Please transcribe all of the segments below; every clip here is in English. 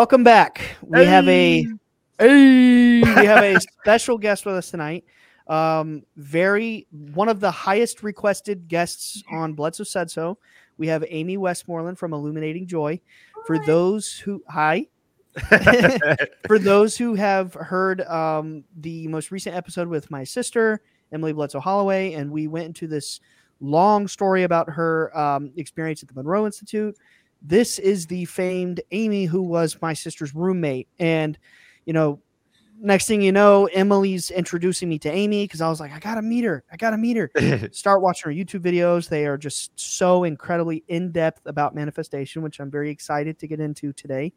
welcome back. We have a hey, we have a special guest with us tonight. Um, very one of the highest requested guests on Bledsoe said so. We have Amy Westmoreland from Illuminating Joy. For those who hi, for those who have heard um, the most recent episode with my sister Emily Bledsoe Holloway, and we went into this long story about her um, experience at the Monroe Institute. This is the famed Amy who was my sister's roommate, and you know, next thing you know, Emily's introducing me to Amy because I was like, I gotta meet her. I gotta meet her. Start watching her YouTube videos. They are just so incredibly in depth about manifestation, which I'm very excited to get into today.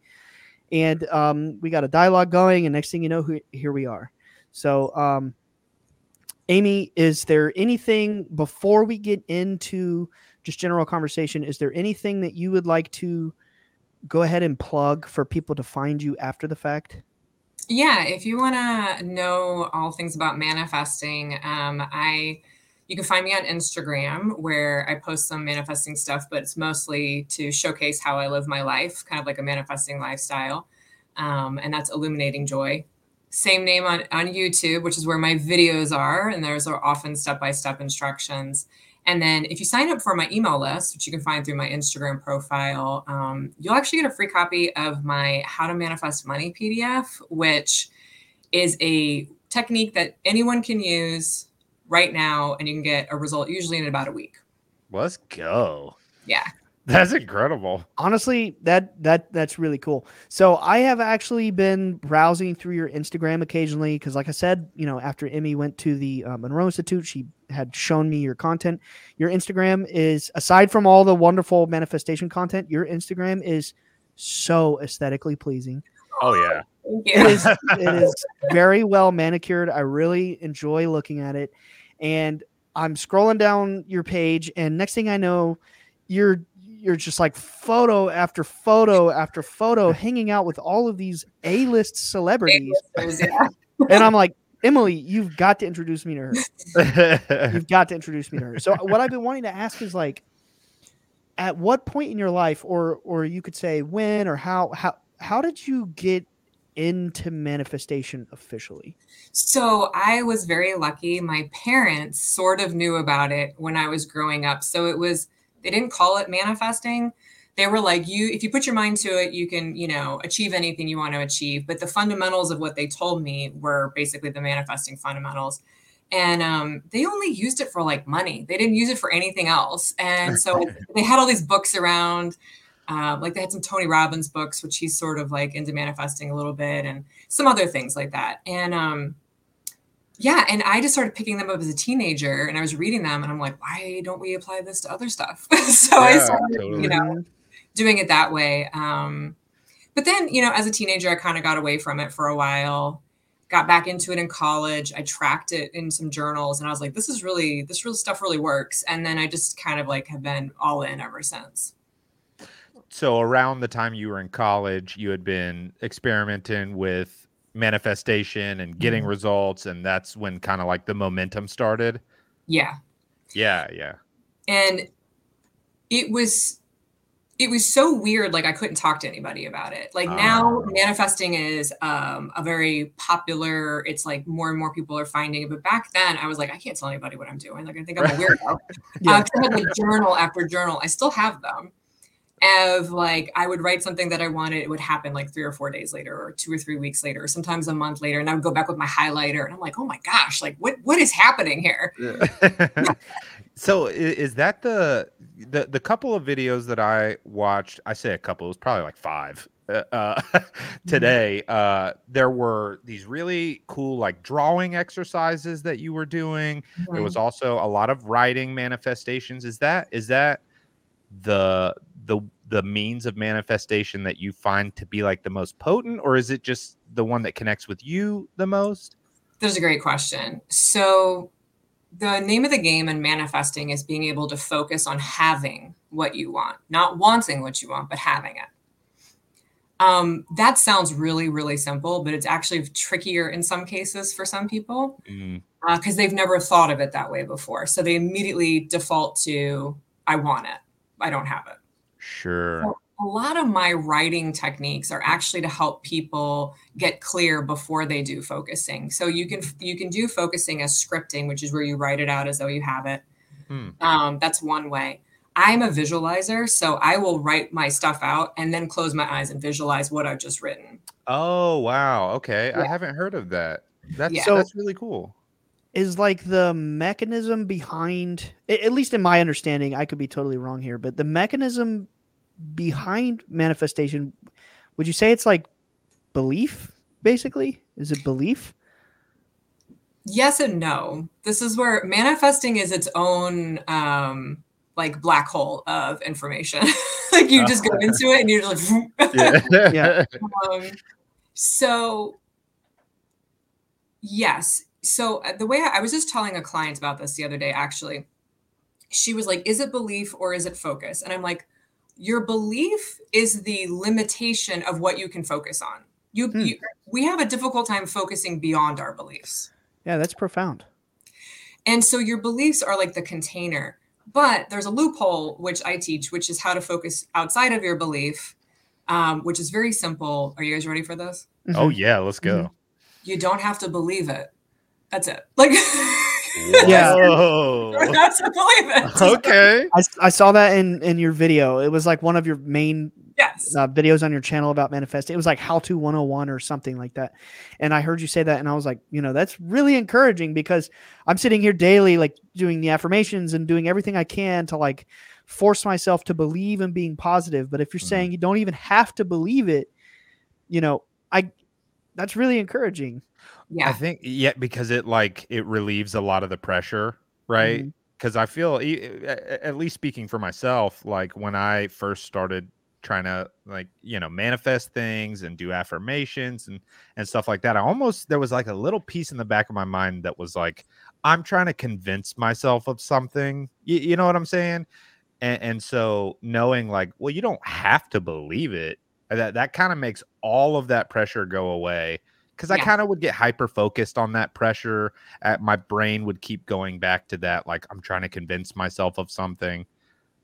And um, we got a dialogue going, and next thing you know, who, here we are. So, um, Amy, is there anything before we get into just general conversation? Is there anything that you would like to go ahead and plug for people to find you after the fact? Yeah, if you want to know all things about manifesting, um, I you can find me on Instagram where I post some manifesting stuff, but it's mostly to showcase how I live my life, kind of like a manifesting lifestyle. Um, and that's Illuminating Joy. Same name on, on YouTube, which is where my videos are, and there's often step by step instructions. And then if you sign up for my email list, which you can find through my Instagram profile, um, you'll actually get a free copy of my How to Manifest Money PDF, which is a technique that anyone can use right now, and you can get a result usually in about a week. Let's go. Yeah. That's incredible. honestly that that that's really cool so i have actually been browsing through your instagram occasionally because like i said you know after emmy went to the uh, monroe institute she had shown me your content your instagram is aside from all the wonderful manifestation content your instagram is so aesthetically pleasing Oh yeah. Thank it you. is it is very well manicured i really enjoy looking at it and i'm scrolling down your page and next thing i know you're you're just like photo after photo after photo hanging out with all of these a-list celebrities yeah. and i'm like emily you've got to introduce me to her you've got to introduce me to her so uh, what i've been wanting to ask is like at what point in your life or or you could say when or how how how did you get into manifestation officially So I was very lucky. My parents sort of knew about it when I was growing up. So it was they didn't call it manifesting. They were like, you if you put your mind to it, you can, you know, achieve anything you want to achieve. But the fundamentals of what they told me were basically the manifesting fundamentals. And um, they only used it for like money. They didn't use it for anything else. And so they had all these books around. Um, like they had some Tony Robbins books, which he's sort of like into manifesting a little bit, and some other things like that. And um, yeah, and I just started picking them up as a teenager, and I was reading them, and I'm like, why don't we apply this to other stuff? so I started, totally. you know, doing it that way. Um, but then, you know, as a teenager, I kind of got away from it for a while. Got back into it in college. I tracked it in some journals, and I was like, this is really this real stuff really works. And then I just kind of like have been all in ever since. so around the time you were in college, you had been experimenting with manifestation and getting Mhm. results and that's when kind of like the momentum started. Yeah. Yeah, yeah. and it was it was so weird like i couldn't talk to anybody about it. Like now Ah. manifesting is um, a very popular it's like more and more people are finding it but back then i was like i can't tell anybody what i'm doing. Like i think i'm a weirdo. Yeah. uh, I had like journal after journal. I still have them of like i would write something that i wanted it would happen like three or four days later or two or three weeks later or sometimes a month later and i would go back with my highlighter and i'm like oh my gosh like what what is happening here so is that the the the couple of videos that I watched? I say a couple. It was probably like five. Uh, uh, today, uh, there were these really cool like drawing exercises that you were doing. There was also a lot of writing manifestations. Is that is that the the the means of manifestation that you find to be like the most potent, or is it just the one that connects with you the most? There's a great question. So, the name of the game in manifesting is being able to focus on having what you want, not wanting what you want, but having it. Um, that sounds really, really simple, but it's actually trickier in some cases for some people Mm, because they've never thought of it that way before. So they immediately default to, I want it, I don't have it sure. So a lot of my writing techniques are actually to help people get clear before they do focusing so you can you can do focusing as scripting which is where you write it out as though you have it Hmm. um, that's one way i'm a visualizer so i will write my stuff out and then close my eyes and visualize what i've just written Oh wow. Okay. I haven't heard of that. That's Yeah. So- that's really cool. is like the mechanism behind at least in my understanding i could be totally wrong here but the mechanism behind manifestation would you say it's like belief basically? Is it belief? Yes and no. This is where manifesting is its own um like black hole of information. Like you just go into it and you're like Yeah. Yeah. um, so yes. So uh, the way I, I was just telling a client about this the other day actually. She was like is it belief or is it focus? And i'm like your belief is the limitation of what you can focus on you, Hmm. you we have a difficult time focusing beyond our beliefs yeah that's profound and so your beliefs are like the container. But there's a loophole, which I teach, which is how to focus outside of your belief, um, which is very simple. Are you guys ready for this? oh Mhm. yeah, let's go. You don't have to believe it. That's it. Like, Yeah. Whoa. you don't have to believe it. okay. I saw that in in your video it was like one of your main Yes. uh, videos on your channel about manifesting it was like how to 101 or something like that and i heard you say that and i was like you know that's really encouraging because i'm sitting here daily like doing the affirmations and doing everything i can to like force myself to believe in being positive but if you're Mhm. saying you don't even have to believe it you know i that's really encouraging Yeah. I think yeah, because it like it relieves a lot of the pressure, right? Mhm. Because I feel, at least speaking for myself, like when I first started trying to like you know manifest things and do affirmations and and stuff like that, I almost there was like a little piece in the back of my mind that was like, I'm trying to convince myself of something. You, you know what I'm saying? And, and so knowing like, well, you don't have to believe it. That that kind of makes all of that pressure go away because I kind of would get hyper focused on that pressure. At my brain would keep going back to that, like I'm trying to convince myself of something.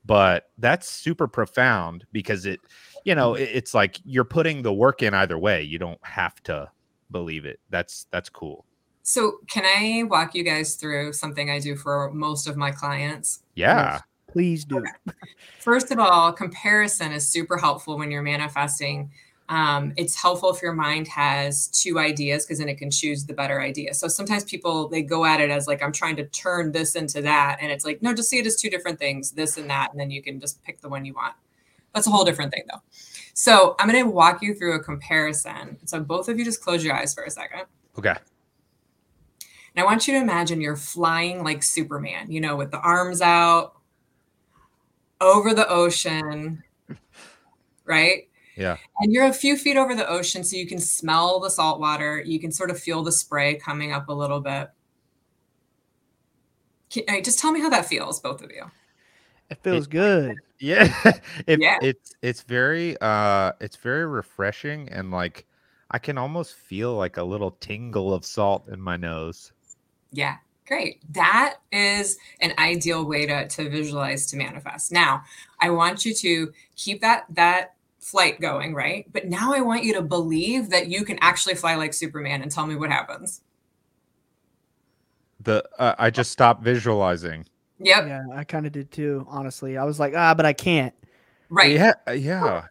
But that's super profound because it, you know, it- it's like you're putting the work in either way. You don't have to believe it. That's that's cool. So, can I walk you guys through something I do for most of my clients? Yeah. Yes. please do First of all, comparison is super helpful when you're manifesting. Um, it's helpful if your mind has two ideas because then it can choose the better idea. So sometimes people they go at it as like I'm trying to turn this into that, and it's like no, just see it as two different things, this and that, and then you can just pick the one you want. That's a whole different thing though. So I'm going to walk you through a comparison. So both of you just close your eyes for a second. Okay. And I want you to imagine you're flying like Superman, you know, with the arms out over the ocean, right? Yeah. And you're a few feet over the ocean, so you can smell the salt water. You can sort of feel the spray coming up a little bit. Can, all right, just tell me how that feels, both of you. it feels good Yeah. it, Yeah. It's it's very uh it's very refreshing and like I can almost feel like a little tingle of salt in my nose. Yeah, great. That is an ideal way to, to visualize to manifest. Now, I want you to keep that that flight going, right? But now I want you to believe that you can actually fly like Superman and tell me what happens. The uh, I just stopped visualizing. Yep. Yeah, I kind of did too. Honestly, I was like, ah, but I can't. Right. Yeah, uh, yeah.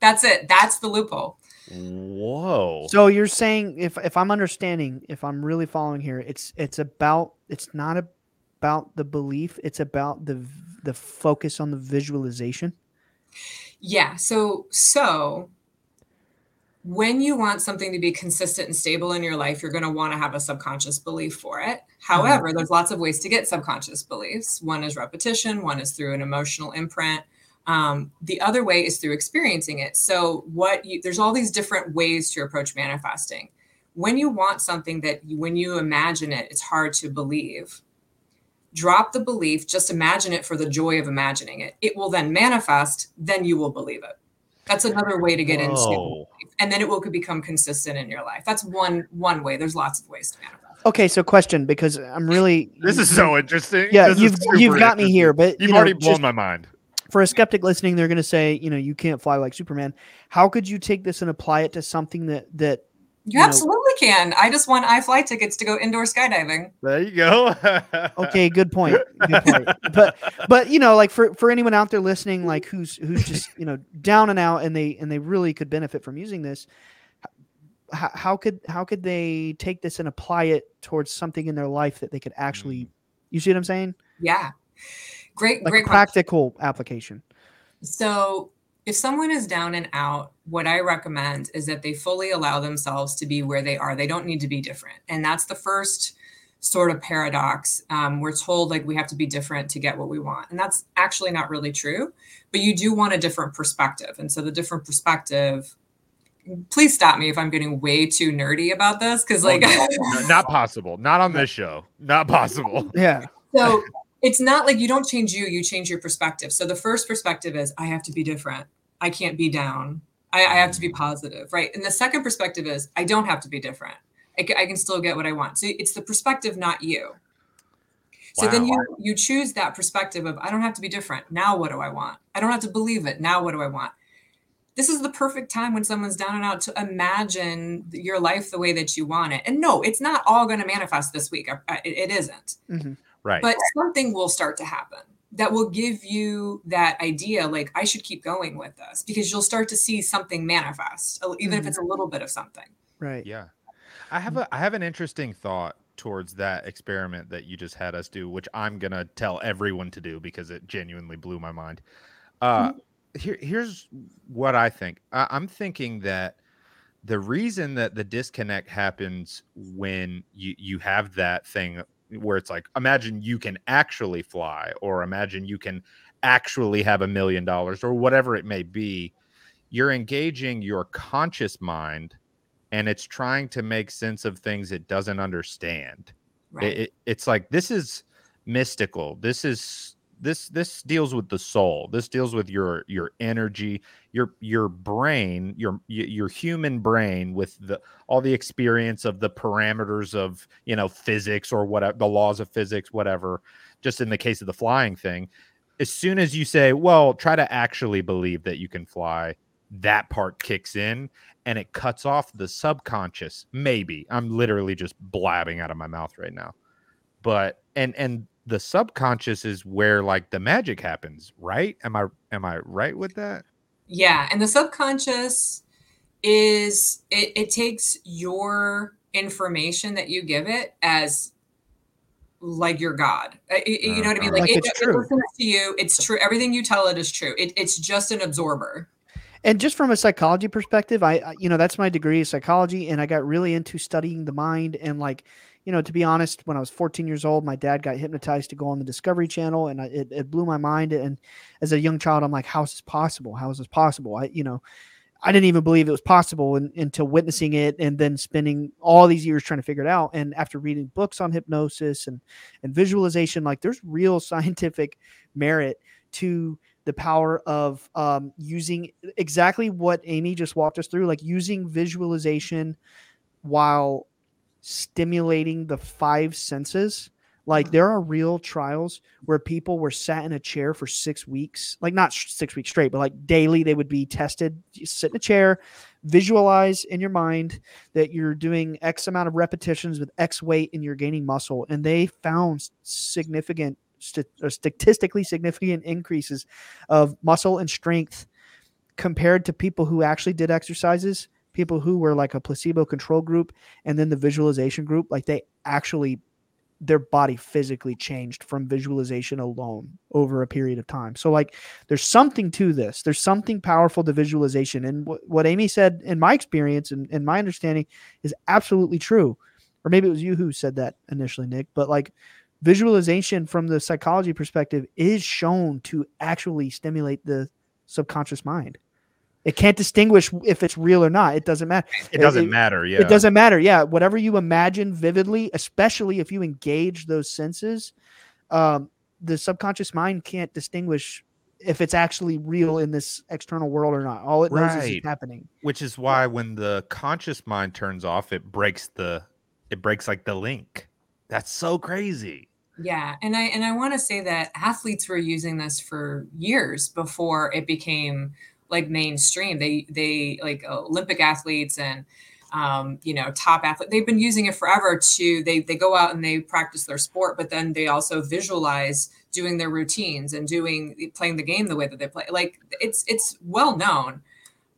That's it. That's the loophole. Whoa. So you're saying if if I'm understanding, if I'm really following here, it's it's about it's not about the belief, it's about the the focus on the visualization. Yeah. So so when you want something to be consistent and stable in your life, you're going to want to have a subconscious belief for it. However, there's lots of ways to get subconscious beliefs. One is repetition, one is through an emotional imprint. Um, the other way is through experiencing it. So, what you, there's all these different ways to approach manifesting. When you want something that you, when you imagine it, it's hard to believe. Drop the belief, just imagine it for the joy of imagining it. It will then manifest, then you will believe it. That's another way to get into Whoa. and then it will become consistent in your life. That's one one way. There's lots of ways to manifest. Okay, so question because I'm really This is so interesting. yeah This you've you've got me here, but You've you know, already blown just my mind. for a skeptic listening, they're going to say, you know, you can't fly like Superman. How could you take this and apply it to something that that You You know- absolutely can. I just won iFly tickets to go indoor skydiving. There you go. okay good point good point but but you know like for for anyone out there listening like who's who's just you know down and out and they and they really could benefit from using this how, how could how could they take this and apply it towards something in their life that they could actually mm. you see what i'm saying Yeah. Great, like great a question. practical application So, if someone is down and out, what I recommend is that they fully allow themselves to be where they are. They don't need to be different. And that's the first sort of paradox. Um, we're told like we have to be different to get what we want. And that's actually not really true. But you do want a different perspective. And so, the different perspective, please stop me if I'm getting way too nerdy about this. Cause like, No, not possible. Not on this show. Not possible. yeah So it's not like you don't change you, you change your perspective. So the first perspective is I have to be different. I can't be down. I, I have to be mm. positive, right? And the second perspective is I don't have to be different. I, I can still get what I want. So it's the perspective, not you. So then you you choose that perspective of I don't have to be different. Now what do I want? I don't have to believe it. Now what do I want? This is the perfect time when someone's down and out to imagine your life the way that you want it. And no, it's not all going to manifest this week. It- it isn't mm-hmm. Right. but something will start to happen that will give you that idea like i should keep going with this because you'll start to see something manifest even if Mhm. it's a little bit of something right Yeah. I have a I have an interesting thought towards that experiment that you just had us do, which I'm gonna tell everyone to do because it genuinely blew my mind. Uh here, here's what I think. I, I'm thinking that the reason that the disconnect happens when you you have that thing where it's like imagine you can actually fly or imagine you can actually have a million dollars or whatever it may be. You're engaging your conscious mind and it's trying to make sense of things it doesn't understand. Right. it, it- it's like this is mystical. This is this this deals with the soul this deals with your your energy your your brain your your human brain with the all the experience of the parameters of you know physics or whatever the laws of physics whatever just in the case of the flying thing. As soon as you say well try to actually believe that you can fly that part kicks in and it cuts off the subconscious maybe. I'm literally just blabbing out of my mouth right now. But and and the subconscious is where like the magic happens right? Am i am i right with that? Yeah and the subconscious is it, it takes your information that you give it as like your god. Uh, you know what i mean? Uh-huh. Like it, it's it true. listens to you it's true everything you tell it is true it, it's just an absorber and just from a psychology perspective i I- you know that's my degree of psychology and i got really into studying the mind. And like you know to be honest when i was 14 years old my dad got hypnotized to go on the discovery channel and I, it, it blew my mind. And as a young child i'm like how is this possible? How is this possible? I you know i didn't even believe it was possible un- until witnessing it and then spending all these years trying to figure it out. And after reading books on hypnosis and and visualization like there's real scientific merit to the power of um, using exactly what Amy just walked us through, like using visualization while stimulating the five senses. Like there are real trials where people were sat in a chair for six weeks, like not six weeks straight, but like daily they would be tested. You sit in a chair, visualize in your mind that you're doing X amount of repetitions with X weight and you're gaining muscle. And they found significant, st- or uh, statistically significant increases of muscle and strength compared to people who actually did exercises, people who were like a placebo control group, and then the visualization group. Like they actually their body physically changed from visualization alone over a period of time. So like there's something to this. There's something powerful to visualization. And wh- what Amy said in my experience and, and my understanding is absolutely true. Or maybe it was you who said that initially, Nick, but like visualization from the psychology perspective is shown to actually stimulate the subconscious mind. It can't distinguish if it's real or not. It doesn't matter. It doesn't matter. Yeah. It doesn't matter. Yeah, whatever you imagine vividly, especially if you engage those senses, um, the subconscious mind can't distinguish if it's actually real in this external world or not. All it knows is it's happening. Which is why when the conscious mind turns off, it breaks the it breaks like the link. That's so crazy. Yeah, and I and I want to say that athletes were using this for years before it became like mainstream. They they like Olympic athletes and um, you know top athletes. They've been using it forever to they they go out and they practice their sport, but then they also visualize doing their routines and doing playing the game the way that they play. Like it's it's well known.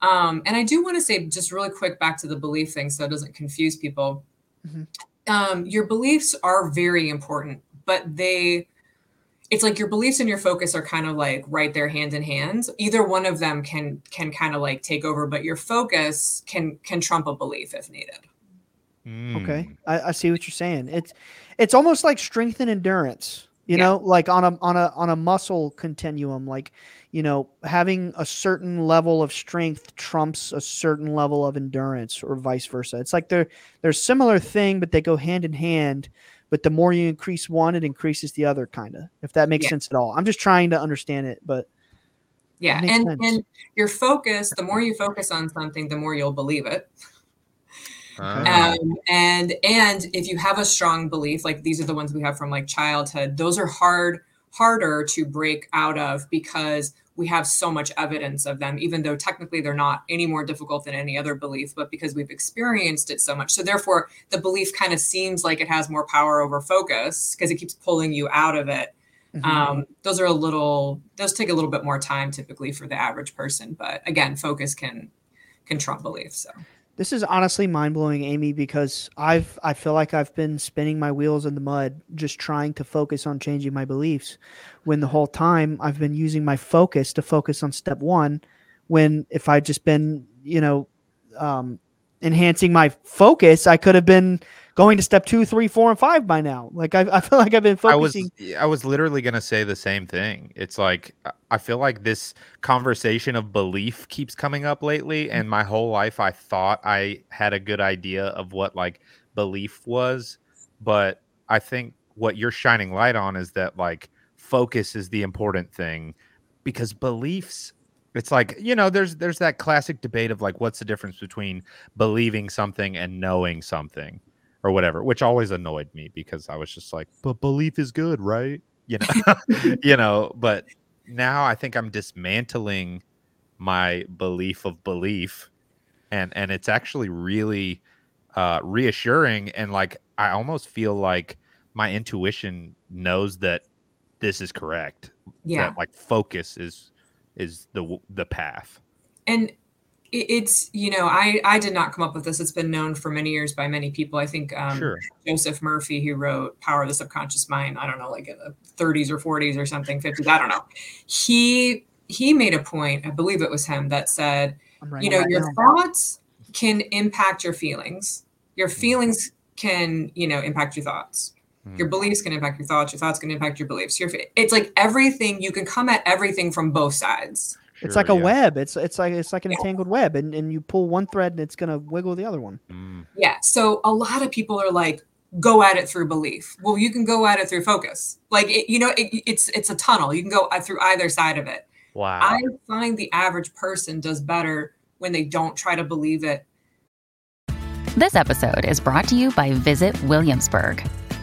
Um, and I do want to say just really quick back to the belief thing, so it doesn't confuse people. Mhm. Um, your beliefs are very important, but they it's like your beliefs and your focus are kind of like right there hand in hand either one of them can can kind of like take over but your focus can can trump a belief if needed Okay, Mm. I, I see what you're saying. It's it's almost like strength and endurance. You Yeah. know, like on a on a on a muscle continuum. Like you know, having a certain level of strength trumps a certain level of endurance, or vice versa. It's like they're they're similar thing, but they go hand in hand. But the more you increase one, it increases the other, kind of. If that makes Yeah. sense at all. I'm just trying to understand it, but yeah and sense. and your focus the more you focus on something the more you'll believe it Ah. um, and and if you have a strong belief like these are the ones we have from like childhood those are hard harder to break out of because we have so much evidence of them even though technically they're not any more difficult than any other belief but because we've experienced it so much so therefore the belief kind of seems like it has more power over focus because it keeps pulling you out of it Mhm. um, those are a little those take a little bit more time typically for the average person but again focus can can trump belief so This is honestly mind blowing, Amy, because I've I feel like I've been spinning my wheels in the mud, just trying to focus on changing my beliefs, when the whole time I've been using my focus to focus on step one. When if I'd just been, you know, um, enhancing my focus, I could have been going to step two, three, four, and five by now. Like I, I feel like I've been focusing. I was. I was literally gonna say the same thing. It's like I- I feel like this conversation of belief keeps coming up lately, mm-hmm. and my whole life I thought I had a good idea of what like belief was, but I think what you're shining light on is that like focus is the important thing because beliefs it's like you know there's there's that classic debate of like what's the difference between believing something and knowing something or whatever, which always annoyed me because I was just like, but belief is good, right? You know, you know, but now I think I'm dismantling my belief of belief and and it's actually really uh reassuring and like I almost feel like my intuition knows that this is correct. yeah That like focus is is the the path. and it's you know i i did not come up with this. It's been known for many years by many people. I think um, sure. joseph murphy who wrote power of the subconscious mind i don't know like in the 30s or 40s or something 50s i don't know. He he made a point i believe it was him that said I'm you know that your thoughts can impact your feelings. Your feelings can you know impact your thoughts. Your beliefs can impact your thoughts. Your thoughts can impact your beliefs. Your, it's like everything you can come at everything from both sides It's like a yeah. web. It's it's like it's like an Yeah. entangled web, and, and you pull one thread and it's gonna wiggle the other one. Mm. Yeah. So a lot of people are like, go at it through belief. Well, you can go at it through focus. Like, it, you know, it, it's it's a tunnel. You can go uh, through either side of it. Wow. I find the average person does better when they don't try to believe it. This episode is brought to you by Visit Williamsburg.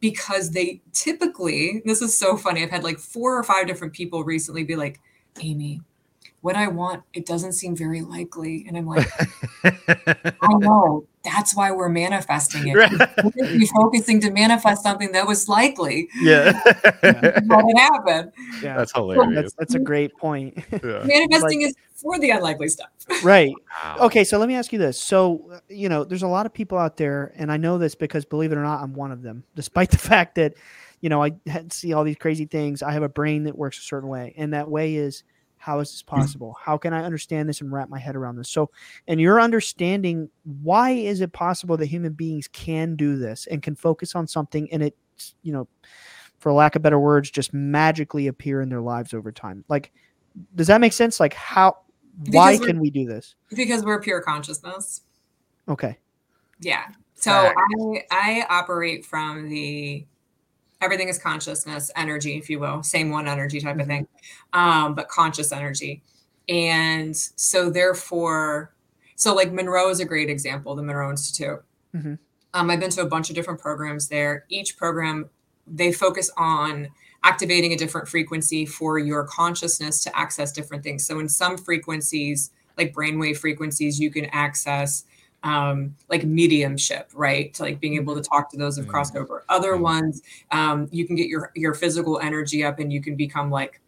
Because they typically this is so funny i've had like four or five different people recently be like amy what i want it doesn't seem very likely. And i'm like i know that's why we're manifesting it Right. you're focusing to manifest something that was likely yeah. what would happen Yeah, That's hilarious. that's that's a great point. Yeah. manifesting is for the unlikely stuff right. Wow. Okay, so let me ask you this. So, you know, there's a lot of people out there, and I know this because believe it or not, I'm one of them. Despite the fact that, you know, I see all these crazy things, I have a brain that works a certain way, and that way is how is this possible? How can I understand this and wrap my head around this? So, and your understanding, why is it possible that human beings can do this and can focus on something and it, you know, for lack of better words, just magically appear in their lives over time? Like, does that make sense? Like, how? Why Because we're- can we do this? because we're pure consciousness Okay. Yeah. So Facts. I I operate from the everything is consciousness, energy, if you will, same one energy type of thing, um, but conscious energy. And so therefore, so like Monroe is a great example, the Monroe Institute. Mhm. Um, I've been to a bunch of different programs there. Each program, they focus on activating a different frequency for your consciousness to access different things. So in some frequencies, like brainwave frequencies, you can access um, like mediumship, right? To like being able to talk to those who've Mm. crossed over. Other Mm. ones, um, you can get your your physical energy up, and you can become like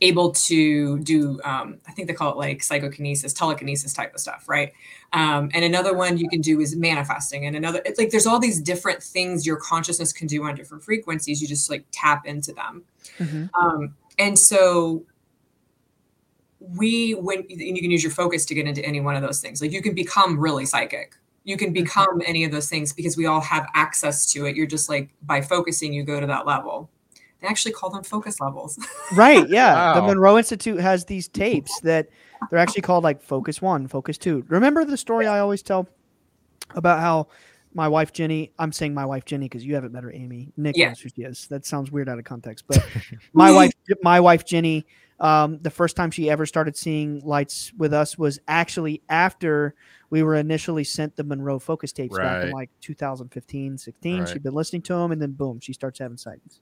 able to do. Um, I think they call it like psychokinesis, telekinesis type of stuff, right? Um, and another one you can do is manifesting, and another it's like there's all these different things your consciousness can do on different frequencies. You just like tap into them. Mhm. Um, and so we when and you can use your focus to get into any one of those things. Like you can become really psychic. You can mm-hmm. become any of those things because we all have access to it. You're just like by focusing, you go to that level. They actually call them focus levels. Right. Yeah. The Monroe Institute has these tapes that they're actually called like Focus One, Focus Two. Remember the story I always tell about how my wife Jenny, I'm saying my wife Jenny because you haven't met her, Amy. Nick Yeah. knows who she is. That sounds weird out of context. But my wife, my wife Jenny, um, the first time she ever started seeing lights with us was actually after we were initially sent the Monroe Focus tapes back in like 2015, 16. Right. She'd been listening to them, and then boom, she starts having sightings.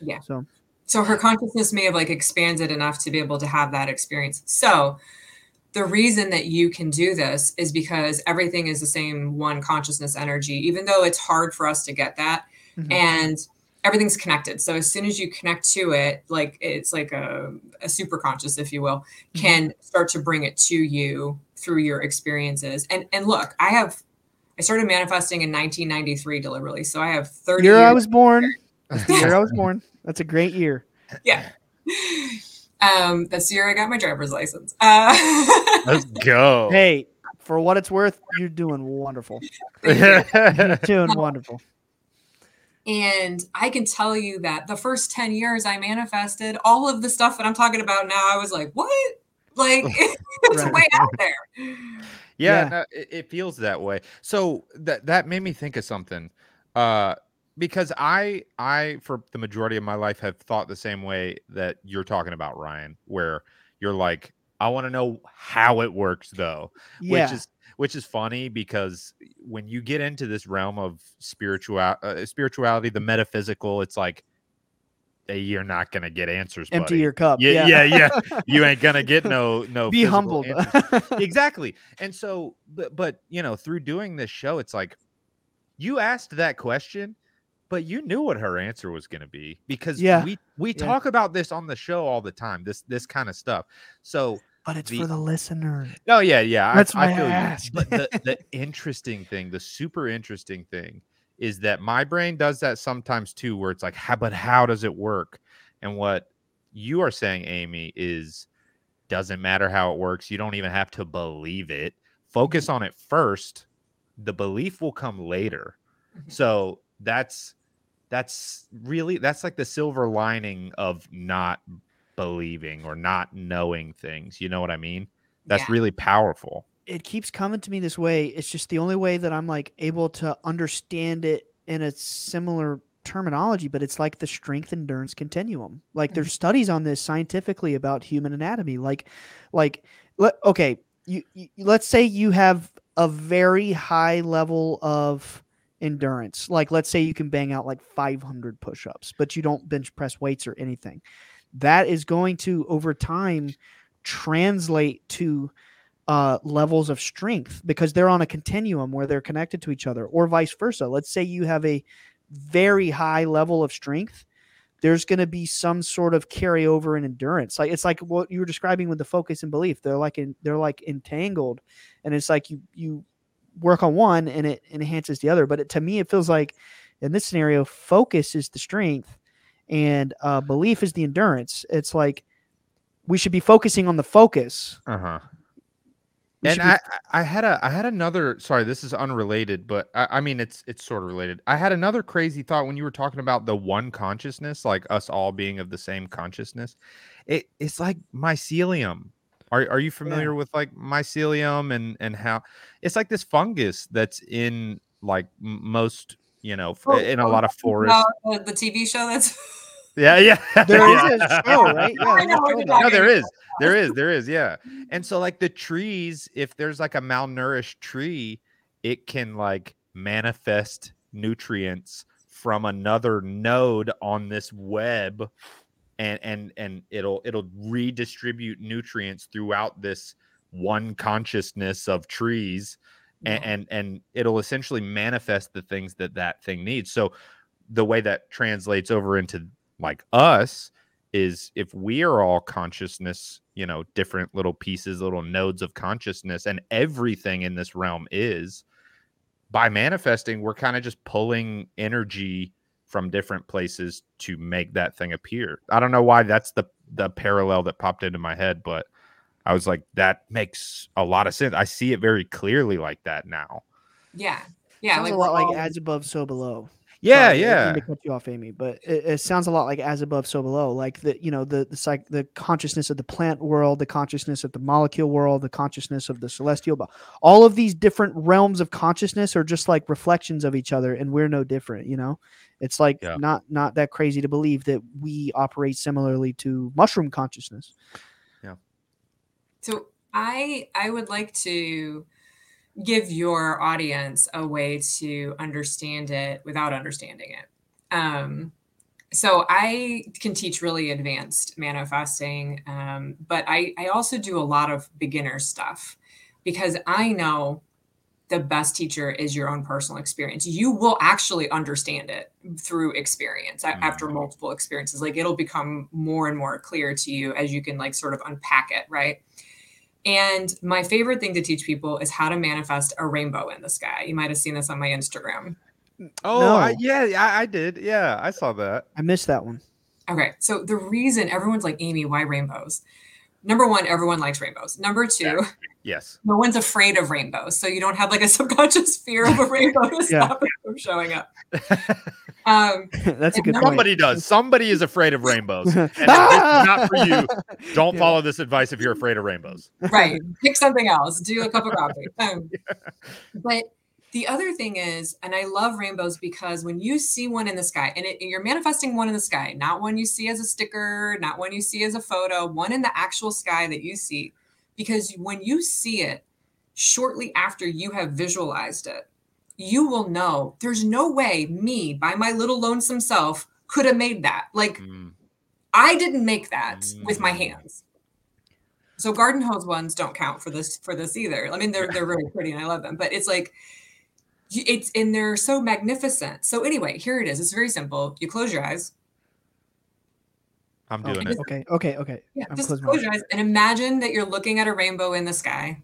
Yeah. So so her consciousness may have like expanded enough to be able to have that experience so the reason that you can do this is because everything is the same one consciousness energy even though it's hard for us to get that Mhm. and everything's connected so as soon as you connect to it like it's like a, a super conscious if you will Mhm. can start to bring it to you through your experiences and and look i have i started manifesting in 1993 deliberately so i have 30 year years I was born. That's the year I was born. That's a great year. yeah. Um, that's the year I got my driver's license. Uh, Let's go. Hey, for what it's worth, you're doing wonderful. You're doing wonderful. And I can tell you that the first 10 years I manifested all of the stuff that I'm talking about now, I was like, what? Like, it's Right. way out there. yeah, Yeah. no, it, it feels that way so that that made me think of something uh because i i for the majority of my life have thought the same way that you're talking about ryan where you're like i want to know how it works though Yeah. which is which is funny because when you get into this realm of spiritual uh, spirituality the metaphysical it's like you're not gonna get answers Empty buddy. your cup. yeah yeah yeah you ain't gonna get no no Be humbled. exactly and so but but you know through doing this show it's like you asked that question, but you knew what her answer was going to be because Yeah. we we Yeah. talk about this on the show all the time. This this kind of stuff. So But it's The- for the listener. Oh yeah, yeah. That's I, my I feel you. ask. But the, the interesting thing, the super interesting thing, is that my brain does that sometimes too, where it's like, how, but how does it work? And what you are saying, Amy, is doesn't matter how it works. You don't even have to believe it. Focus on it first. The belief will come later. Mhm. So that's that's really that's like the silver lining of not believing or not knowing things. You know what I mean? That's Yeah. really powerful. it keeps coming to me this way. It's just the only way that I'm like able to understand it in a similar terminology, but it's like the strength endurance continuum. Like there's mm-hmm. studies on this scientifically about human anatomy. Like, like, let, okay, you, you let's say you have a very high level of endurance. Like let's say you can bang out like 500 push-ups, but you don't bench press weights or anything. That is going to over time translate to uh, levels of strength because they're on a continuum where they're connected to each other, or vice versa. Let's say you have a very high level of strength. There's going to be some sort of carryover in endurance. Like it's like what you were describing with the focus and belief. They're like in, they're like entangled, and it's like you you work on one and it enhances the other. But it, to me, it feels like in this scenario, focus is the strength, and uh, belief is the endurance. It's like we should be focusing on the focus. Uh-huh. And be I, I I had a I had another sorry this is unrelated but I, I mean it's it's sort of related I had another crazy thought when you were talking about the one consciousness like us all being of the same consciousness it it's like mycelium are, are you familiar with like mycelium and and how it's like this fungus that's in like most you know Oh, in a lot of forests No, the, the TV show that's yeah yeah There yeah. is a show, right? Yeah, I there's a know show what about you're it. no talking there about. is there is there is yeah and so like the trees if there's like a malnourished tree it can like manifest nutrients from another node on this web and and and it'll it'll redistribute nutrients throughout this one consciousness of trees and, and and it'll essentially manifest the things that that thing needs so the way that translates over into like us is if we are all consciousness you know different little pieces little nodes of consciousness and everything in this realm is by manifesting we're kind of just pulling energy from different places to make that thing appear. I don't know why that's the the parallel that popped into my head but i was like that makes a lot of sense. I see it very clearly like that now. Yeah, yeah, sounds like a lot like all- as above, so below. Yeah Sorry, I didn't yeah to cut you off, Amy, but it, it sounds a lot like as above, so below. Like the you know the the psych, the consciousness of the plant world, the consciousness of the molecule world, the consciousness of the celestial. bo- All of these different realms of consciousness are just like reflections of each other, and we're no different. You know, it's like Yeah. not not that crazy to believe that we operate similarly to mushroom consciousness. Yeah. So I I would like to give your audience a way to understand it without understanding it. Um, so I can teach really advanced manifesting, um, but I, I also do a lot of beginner stuff because I know the best teacher is your own personal experience. You will actually understand it through experience a- after Mhm. multiple experiences. Like it'll become more and more clear to you as you can like sort of unpack it, right? And my favorite thing to teach people is how to manifest a rainbow in the sky. You might have seen this on my Instagram. oh I, yeah I, I did yeah i saw that I missed that one. Okay, so the reason everyone's like, Amy, why rainbows? Number one, everyone likes rainbows. Number two, yes no one's afraid of rainbows. So you don't have like a subconscious fear of a rainbow to Yeah. stop it from showing up. Um, That's a good point. Somebody does. Somebody is afraid of rainbows. And if this not for you, don't Yeah. follow this advice if you're afraid of rainbows. right. Pick something else. Do a cup of coffee. Um, but the other thing is, and I love rainbows because when you see one in the sky, and, it, and you're manifesting one in the sky, not one you see as a sticker, not one you see as a photo, one in the actual sky that you see, because when you see it shortly after you have visualized it, you will know there's no way me by my little lonesome self could have made that. Like Mm, I didn't make that with my Mm. hands. So garden hose ones don't count for this for this either. I mean, they're they're really pretty and I love them, but it's like It's and they're so magnificent. So anyway, here it is. It's very simple. You close your eyes. I'm Oh, doing it. Okay, okay, okay. Yeah, I'm just closing my close your eyes and imagine that you're looking at a rainbow in the sky.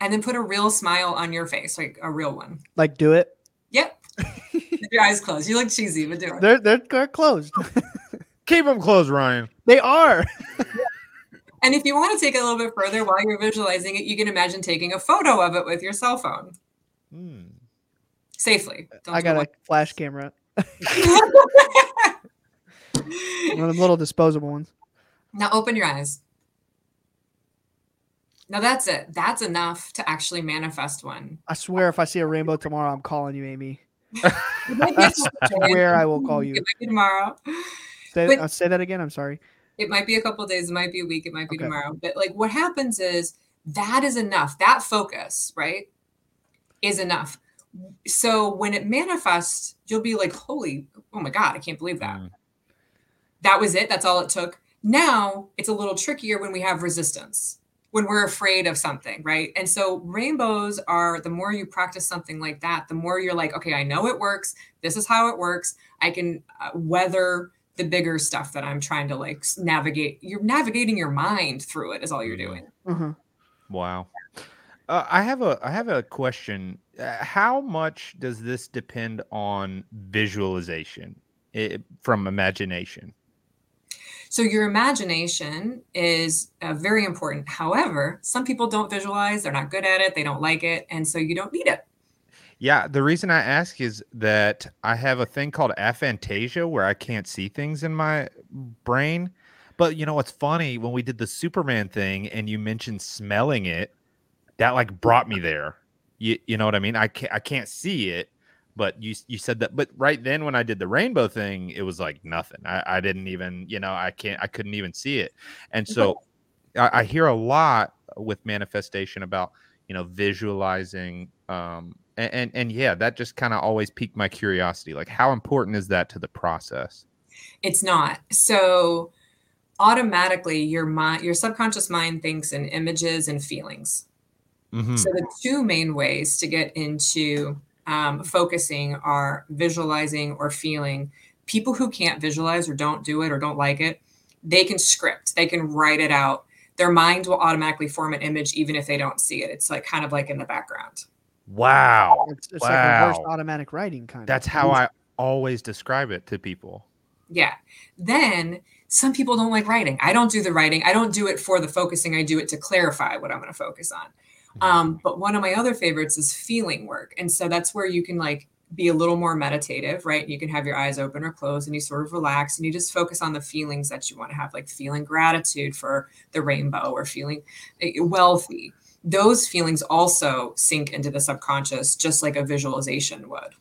And then put a real smile on your face, like a real one. Like, do it. Yep. Your eyes closed. You look cheesy, but do it. They're they're, they're closed. Keep them closed, Ryan. they are. And if you want to take it a little bit further while you're visualizing it, you can imagine taking a photo of it with your cell phone Hmm. safely. Don't I got a it flash camera, one of the little disposable ones. now open your eyes. Now that's it. That's enough to actually manifest one. I swear, if I see a rainbow tomorrow, I'm calling you, Amy. It might be a couple days. swear I will call you. It might be tomorrow. Say, But- uh, say that again. I'm sorry. It might be a couple days. It might be a week. It might be Okay. tomorrow. But like what happens is that is enough. That focus, right, is enough. So when it manifests, you'll be like, holy, oh my God, I can't believe that. Mm. That was it. That's all it took. Now it's a little trickier when we have resistance, when we're afraid of something, right? And so rainbows are the more you practice something like that, the more you're like, okay, I know it works. This is how it works. I can uh, weather the bigger stuff that I'm trying to like navigate. You're navigating your mind through it, is all you're doing. Uh-huh. Wow. Uh, I have a I have a question. Uh, how much does this depend on visualization i from imagination? So your imagination is uh, very important. However, some people don't visualize, they're not good at it, they don't like it, and so you don't need it. Yeah, the reason I ask is that I have a thing called aphantasia where I can't see things in my brain. But you know what's funny? When we did the Superman thing and you mentioned smelling it, that like brought me there. You you know what I mean? I can't I can't see it, but you you said that. But right then when I did the rainbow thing, it was like nothing. I, I didn't even you know I can't I couldn't even see it. And so I, I hear a lot with manifestation about you know visualizing um and and, and yeah that just kind of always piqued my curiosity like how important is that to the process It's not. So automatically your mind your subconscious mind thinks in images and feelings. Mhm. So the two main ways to get into um, focusing are visualizing or feeling. People who can't visualize or don't do it or don't like it, they can script, they can write it out. Their mind will automatically form an image even if they don't see it. It's like kind of like in the background. wow It's, it's like reverse Wow. automatic writing kind that's of. how i always describe it to people Yeah. Then some people don't like writing. I don't do the writing. I don't do it for the focusing. I do it to clarify what I'm going to focus on. Um, but one of my other favorites is feeling work. And so that's where you can like be a little more meditative, right? You can have your eyes open or closed and you sort of relax and you just focus on the feelings that you want to have, like feeling gratitude for the rainbow or feeling eh, wealthy. Those feelings also sink into the subconscious, just like a visualization would.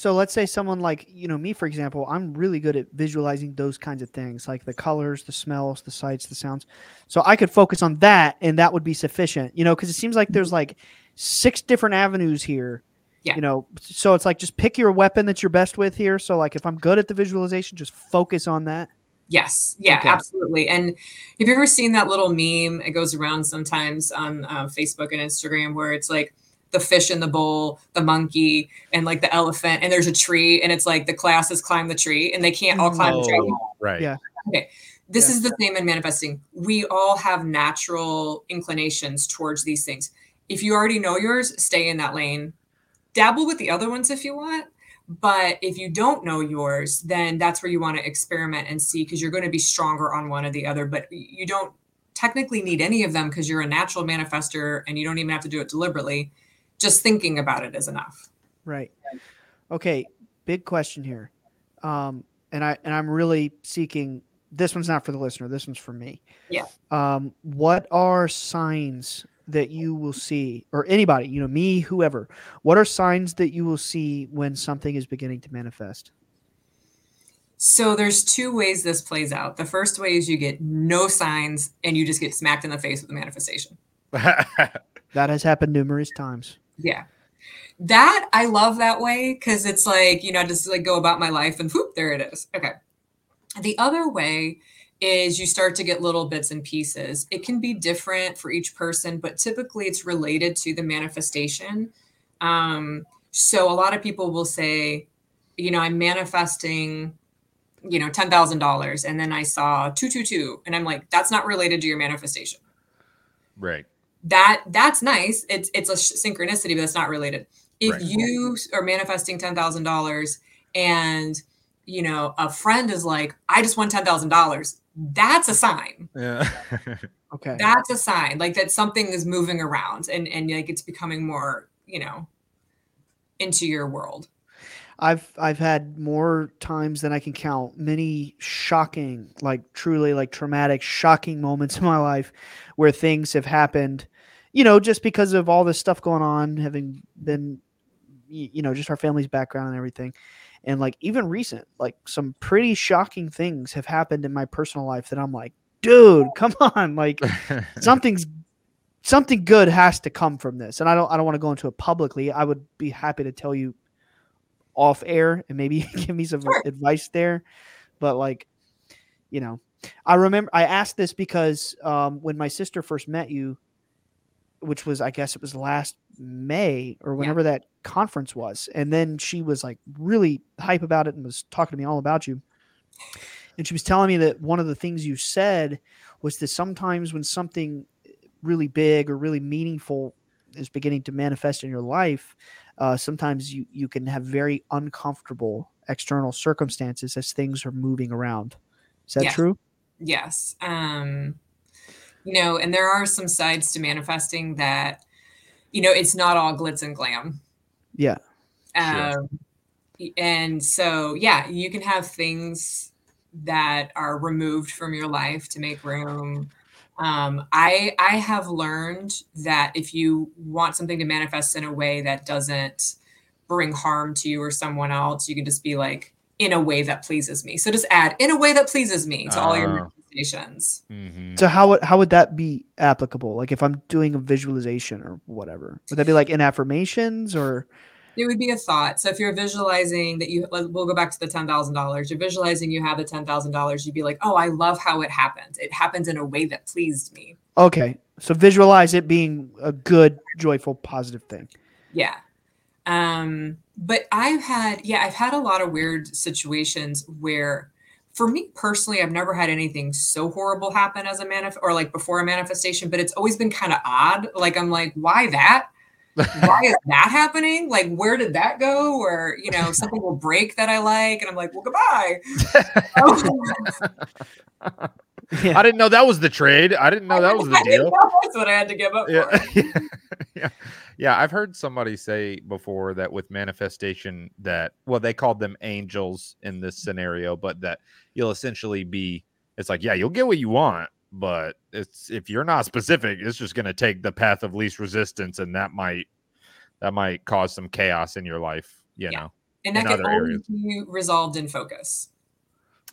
So let's say someone like you know me, for example, I'm really good at visualizing those kinds of things, like the colors, the smells, the sights, the sounds. So I could focus on that, and that would be sufficient, you know, because it seems like there's like six different avenues here. Yeah. You know, so it's like just pick your weapon that you're best with here. So like if I'm good at the visualization, just focus on that. Yes, yeah, Okay. absolutely. And have you ever seen that little meme? It goes around sometimes on uh, Facebook and Instagram where it's like the fish in the bowl, the monkey, and like the elephant, and there's a tree, and it's like the classes climb the tree, and they can't all mm-hmm. climb the tree. Oh, right Yeah. This Yeah. is the same in manifesting. We all have natural inclinations towards these things. If you already know yours, stay in that lane. Dabble with the other ones if you want. But if you don't know yours, then that's where you want to experiment and see because you're going to be stronger on one or the other. But you don't technically need any of them because you're a natural manifester and you don't even have to do it deliberately. Just thinking about it is enough. Right. Okay. Big question here. Um, and I and I'm really seeking this one's not for the listener, this one's for me. Yeah. Um, what are signs that you will see, or anybody, you know, me, whoever, what are signs that you will see when something is beginning to manifest? So there's two ways this plays out. The first way is you get no signs and you just get smacked in the face with the manifestation. That has happened numerous times. Yeah. That I love that way because it's like, you know, just like go about my life and whoop, there it is. Okay. The other way is you start to get little bits and pieces. It can be different for each person, but typically it's related to the manifestation. Um, so a lot of people will say, you know, I'm manifesting, you know, ten thousand dollars, and then I saw two two two, and I'm like, that's not related to your manifestation. Right. That that's nice. It's it's a synchronicity, but that's not related. If Right. you are manifesting ten thousand dollars, and you know a friend is like, I just won ten thousand dollars, that's a sign. Yeah. Okay. That's a sign, like that something is moving around, and and like it's becoming more, you know, into your world. I've I've had more times than I can count. Many shocking, like truly like traumatic, shocking moments in my life where things have happened, you know, just because of all this stuff going on, having been you know, just our family's background and everything. And like even recent, like some pretty shocking things have happened in my personal life that I'm like, dude, come on, like something's something good has to come from this. And I don't I don't want to go into it publicly. I would be happy to tell you off air and maybe give me some Sure. advice there. But like, you know, I remember I asked this because um, when my sister first met you, which was I guess it was last May or whenever that conference was, and then she was like really hype about it and was talking to me all about you. And she was telling me that one of the things you said was that sometimes when something really big or really meaningful is beginning to manifest in your life, uh, sometimes you you can have very uncomfortable external circumstances as things are moving around. Is that Yes. true? Yes. Um, you know, and there are some sides to manifesting that, you know, it's not all glitz and glam. Yeah. Sure. Um, y- and so, yeah, you can have things that are removed from your life to make room. Um, I I have learned that if you want something to manifest in a way that doesn't bring harm to you or someone else, you can just be like, in a way that pleases me. So just add in a way that pleases me to all your Manifestations. Mhm. So how would how would that be applicable? Like if I'm doing a visualization or whatever, would that be like in affirmations or? It would be a thought. So if you're visualizing that you, we'll go back to the ten thousand dollars. You're visualizing you have the ten thousand dollars. You'd be like, "Oh, I love how it happened. It happened in a way that pleased me." Okay, so visualize it being a good, joyful, positive thing. Yeah. Um, but I've had, yeah, I've had a lot of weird situations where, for me personally, I've never had anything so horrible happen as a manif or like before a manifestation. But it's always been kind of odd. Like I'm like, why that? why is that happening? Like, where did that go? Or, you know, something will break that I like. And I'm like, well, goodbye. Yeah. I didn't know that was the trade. I didn't know that was the deal. That's what I had to give up Yeah. for. yeah. Yeah. I've heard somebody say before that with manifestation that, well, they called them angels in this mm-hmm. scenario, but that you'll essentially be, it's like, yeah, you'll get what you want, but it's, if you're not specific, it's just going to take the path of least resistance. And that might, that might cause some chaos in your life, you Yeah. know? And that In can other only areas. be resolved in focus.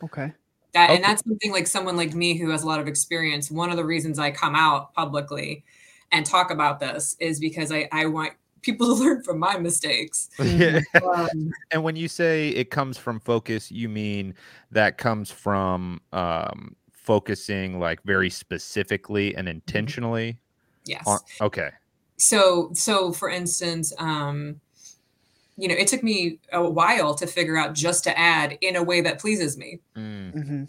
Okay. That and that's something like someone like me who has a lot of experience. One of the reasons I come out publicly and talk about this is because I, I want people to learn from my mistakes. Yeah. Um, And when you say it comes from focus, you mean that comes from um, focusing like very specifically and intentionally? yes. On, okay. so so for instance um you know it took me a while to figure out just to add in a way that pleases me Mm. hmm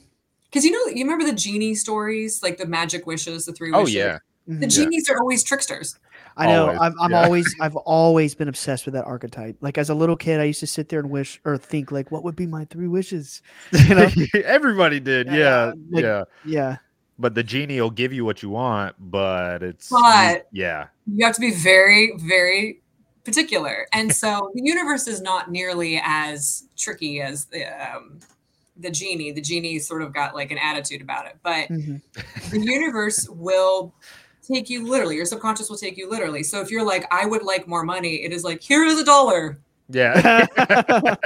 because you know you remember the genie stories like the magic wishes the three wishes yeah. The genies are always tricksters I know. Always, I'm, I'm yeah. always, I've always been obsessed with that archetype. Like as a little kid, I used to sit there and wish or think like, what would be my three wishes? You know? Everybody did. Yeah, Yeah. like- yeah. yeah. But the genie will give you what you want, but it's But- yeah. you have to be very very particular and so the universe is not nearly as tricky as the um the genie the genie sort of got like an attitude about it but Mhm. the universe will take you literally your subconscious will take you literally so if you're like i would like more money it is like here is a dollar Yeah.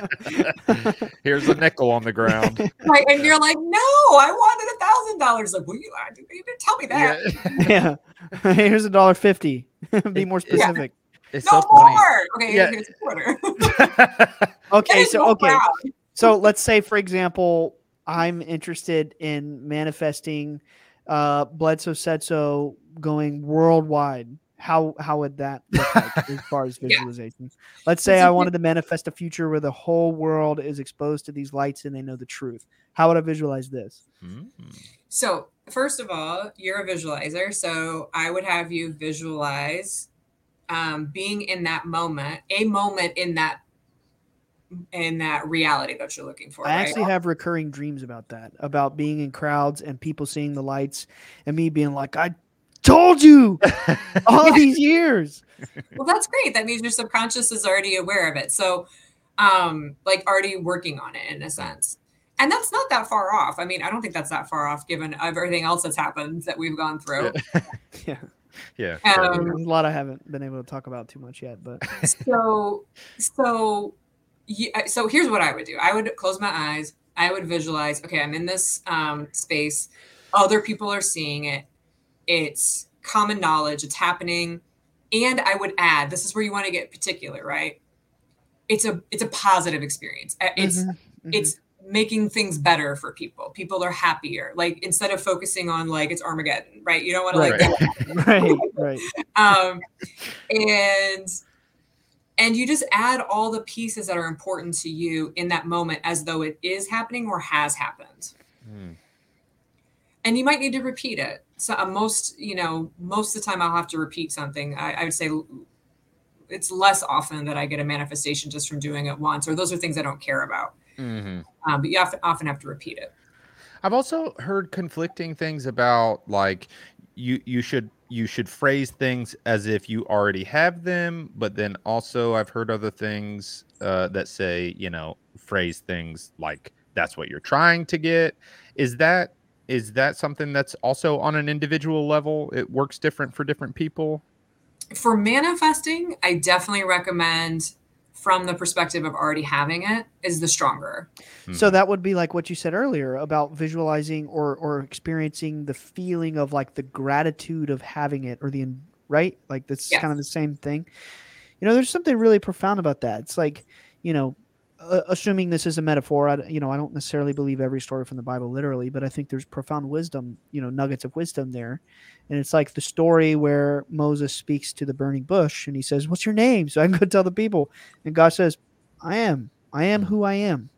Here's a nickel on the ground. right and you're like no i wanted a thousand dollars like well you, I, you didn't tell me that Yeah. yeah. Here's a dollar fifty. Be more Yeah. specific. It's no so funny. more okay Yeah. here's a quarter Okay. So okay. proud. So let's say, for example, I'm interested in manifesting uh Bledsoe said so going worldwide. How how would that look like as far as Yeah. visualization? Let's say That's a I wanted to manifest a future where the whole world is exposed to these lights and they know the truth. How would I visualize this? Mm. So, first of all, you're a visualizer. So, I would have you visualize um, being in that moment, a moment in that in that reality that you're looking for. I right? actually have recurring dreams about that, about being in crowds and people seeing the lights and me being like, I told you all these years. well, that's great. That means your subconscious is already aware of it. So, um, like already working on it in a sense. And that's not that far off. I mean, I don't think that's that far off given everything else that's happened that we've gone through. Yeah. yeah. Um, a lot I haven't been able to talk about too much yet, but so so yeah, so here's what I would do. I would close my eyes. I would visualize, okay, I'm in this um, space. Other people are seeing it. It's common knowledge. It's happening. And I would add, this is where you want to get particular, right? It's a it's a positive experience. Uh, It's Mhm, mhm. it's making things better for people. People are happier. Like instead of focusing on like it's Armageddon, right? You don't want to like right, right. um, and and you just add all the pieces that are important to you in that moment as though it is happening or has happened. Mm. and you might need to repeat it. So uh, most you know most of the time i'll have to repeat something. I, I would say it's less often that i get a manifestation just from doing it once or those are things i don't care about. Mhm. um, but you have to, often have to repeat it. I've also heard conflicting things about like you you should you should phrase things as if you already have them, but then also I've heard other things uh, that say you know phrase things like that's what you're trying to get. Is that is that something that's also on an individual level? It works different for different people. for manifesting i definitely recommend from the perspective of already having it is the stronger hmm. So that would be like what you said earlier about visualizing or or experiencing the feeling of like the gratitude of having it or the right like that's Yes. kind of the same thing. You know, there's something really profound about that. It's like, you know, assuming this is a metaphor, I, you know, I don't necessarily believe every story from the Bible literally, but I think there's profound wisdom, you know, nuggets of wisdom there. And it's like the story where Moses speaks to the burning bush and he says, "What's your name?" So I can go tell the people. And God says, "I am. I am who I am."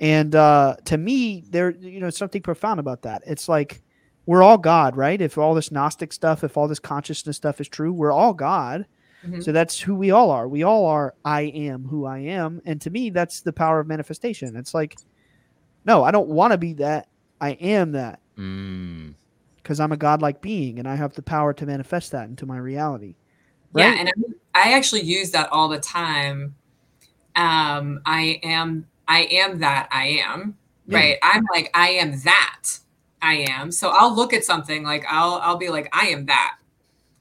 And uh, to me, there, you know, something profound about that. It's like we're all God, right? If all this Gnostic stuff, if all this consciousness stuff is true, we're all God. Mhm. So that's who we all are. We all are. I am who I am, and to me, that's the power of manifestation. It's like, no, I don't want to be that. I am that Mm. because I'm a godlike being, and I have the power to manifest that into my reality. Yeah, and I, I actually use that all the time. Um, I am, I am that I am, Yeah. right? I'm like, I am that I am. So I'll look at something like I'll, I'll be like, I am that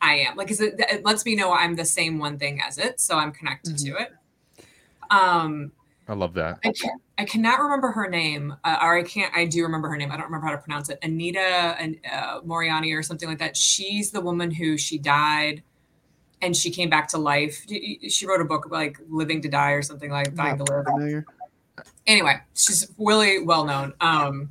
I am. Like, 'cause it, it lets me know I'm the same one thing as it, so I'm connected to it. Um, I love that. I can't, I cannot remember her name, uh, or I can't. I do remember her name. I don't remember how to pronounce it. Anita and uh, Moriani or something like that. She's the woman who she died, and she came back to life. Y- y- She wrote a book like "Living to Die" or something like "Dying Not to Live." familiar. Anyway, she's really well known. Um,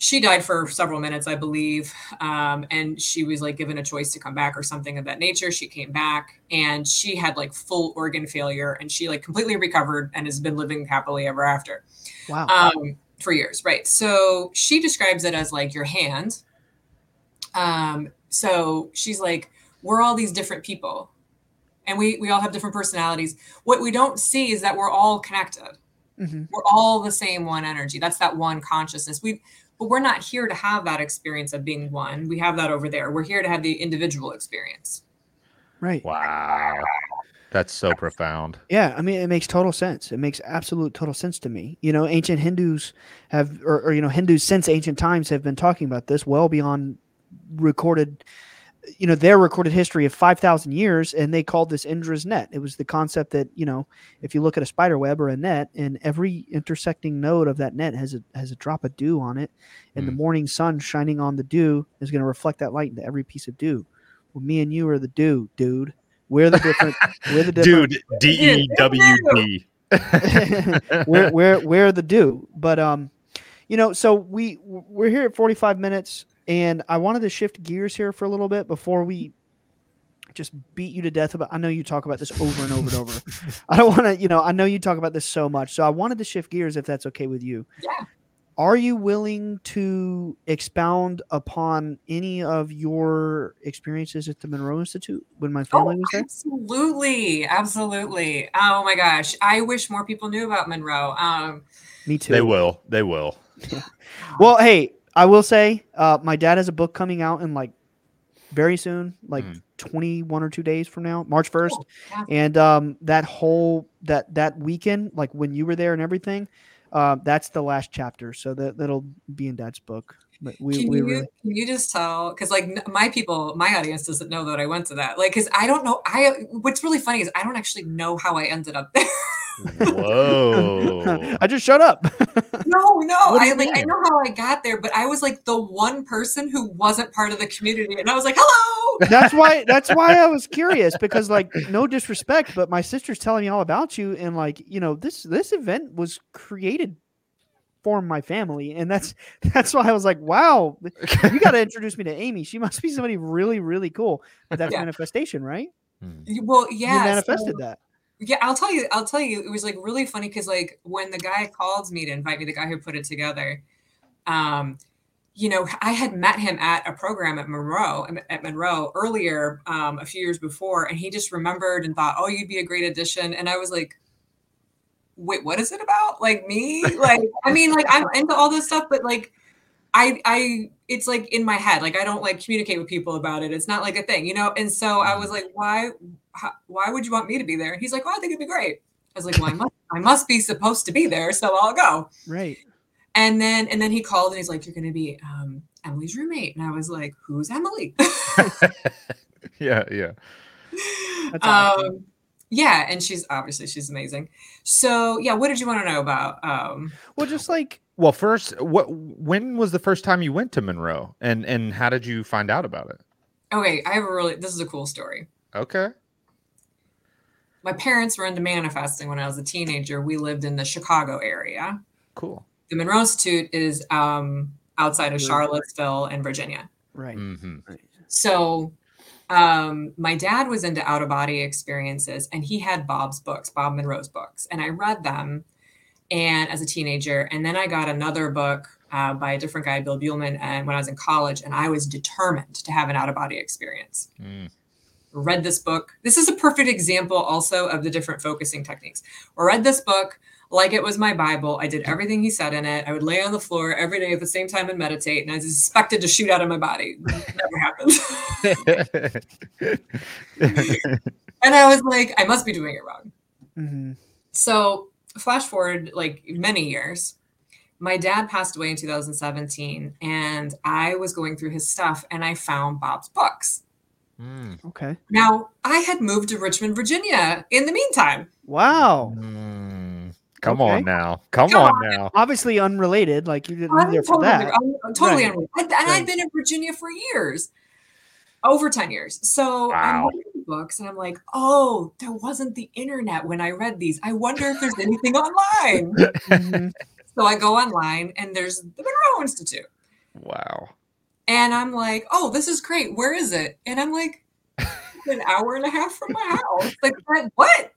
she died for several minutes, I believe, um, and she was like given a choice to come back or something of that nature. She came back, and she had like full organ failure, and she like completely recovered and has been living happily ever after Wow. um, for years, right? So she describes it as like your hand. Um, so she's like, we're all these different people, and we we all have different personalities. What we don't see is that we're all connected. Mhm. We're all the same one energy. That's that one consciousness. We but we're not here to have that experience of being one. We have that over there. We're here to have the individual experience. Right. Wow. That's so profound. Yeah, I mean, it makes total sense. It makes absolute total sense to me. You know, ancient Hindus have, or, or you know, Hindus since ancient times have been talking about this well beyond recorded, you know, their recorded history of 5,000 years. And they called this Indra's net. It was the concept that, you know, if you look at a spider web or a net and every intersecting node of that net has a, has a drop of dew on it, and the Mm. morning sun shining on the dew is going to reflect that light into every piece of dew. Well, me and you are the dew, dude. We're the different, we're the different Dude, D E W D. we're, we're we're the dew but um You know, so we we're here at 45 minutes, and I wanted to shift gears here for a little bit before we just beat you to death about. I know you talk about this over and over and over. I don't want to, you know, I know you talk about this so much, so I wanted to shift gears if that's okay with you. Yeah. Are you willing to expound upon any of your experiences at the Monroe Institute when my family Oh, was there? absolutely, absolutely. Oh my gosh, I wish more people knew about Monroe. Um, Me too. They will. They will. Well, hey, I will say, uh, my dad has a book coming out in like very soon, like Mm. 21 or two days from now, March 1st. Oh, yeah. And um, that whole that that weekend, like when you were there and everything, uh, that's the last chapter. So that that'll be in dad's book. But we, can we you really can you just tell? Because like my people, my audience doesn't know that I went to that. Like, because I don't know. I what's really funny is I don't actually know how I ended up there. Whoa. I just shut up. no, no. I you like I know how I got there, but I was like the one person who wasn't part of the community, and I was like, "Hello." that's why that's why I was curious because like no disrespect, but my sister's telling me all about you and like you know this this event was created for my family and that's that's why I was like wow you got to introduce me to Amy she must be somebody really really cool but that's Yeah. manifestation right hmm. Well, yeah. you so- manifested that Yeah, I'll tell you. I'll tell you. It was like really funny because like when the guy called me to invite me, the guy who put it together, um, you know, I had met him at a program at Monroe at Monroe earlier, um, a few years before, and he just remembered and thought, "Oh, you'd be a great addition." And I was like, "Wait, what is it about? Like me? Like, I mean, like I'm into all this stuff, but like." I I it's like in my head like I don't like communicate with people about it. It's not like a thing, you know. And so I was like, why how, why would you want me to be there? And he's like, oh, I think it'd be great. I was like, well, I must I must be supposed to be there, so I'll go. right And then and then he called and he's like, you're going to be um, Emily's roommate, and I was like, who's Emily? yeah, yeah. That's awesome. um, yeah, and she's obviously she's amazing. So yeah, what did you want to know about? Um, well just like Well, first, what? When was the first time you went to Monroe, and and how did you find out about it? okay, I have a really this is a cool story. Okay. My parents were into manifesting when I was a teenager. We lived in the Chicago area. Cool. The Monroe Institute is um, outside of Charlottesville and Virginia. right hmm So um, my dad was into out of body experiences and he had Bob's books, Bob Monroe's books. And I read them and as a teenager. And then I got another book uh, by a different guy, Bill Buhlman, and when I was in college, and I was determined to have an out of body experience. Mm. Read this book. This is a perfect example also of the different focusing techniques. I read this book like it was my Bible. I did everything he said in it. I would lay on the floor every day at the same time and meditate, and I was expected to shoot out of my body. Never happened. and I was like, I must be doing it wrong. hmm So, flash forward like many years, my dad passed away in 2017, and I was going through his stuff and I found Bob's books. Mm. okay Now, I had moved to Richmond, Virginia in the meantime. wow Mm. Come Okay. on now. Come, Come on, now. obviously unrelated like you didn't live I'm there for totally, that I'm- I'm totally Right. unreal. And, and Right. I'd been in Virginia for years, over 10 years. So I'm Wow. reading the books and I'm like, oh, there wasn't the internet when I read these. I wonder if there's anything online. Mhm. So I go online and there's the Monroe Institute. Wow. And I'm like, oh, this is great. Where is it? And I'm like, an hour and a half from my house. Like, what? what?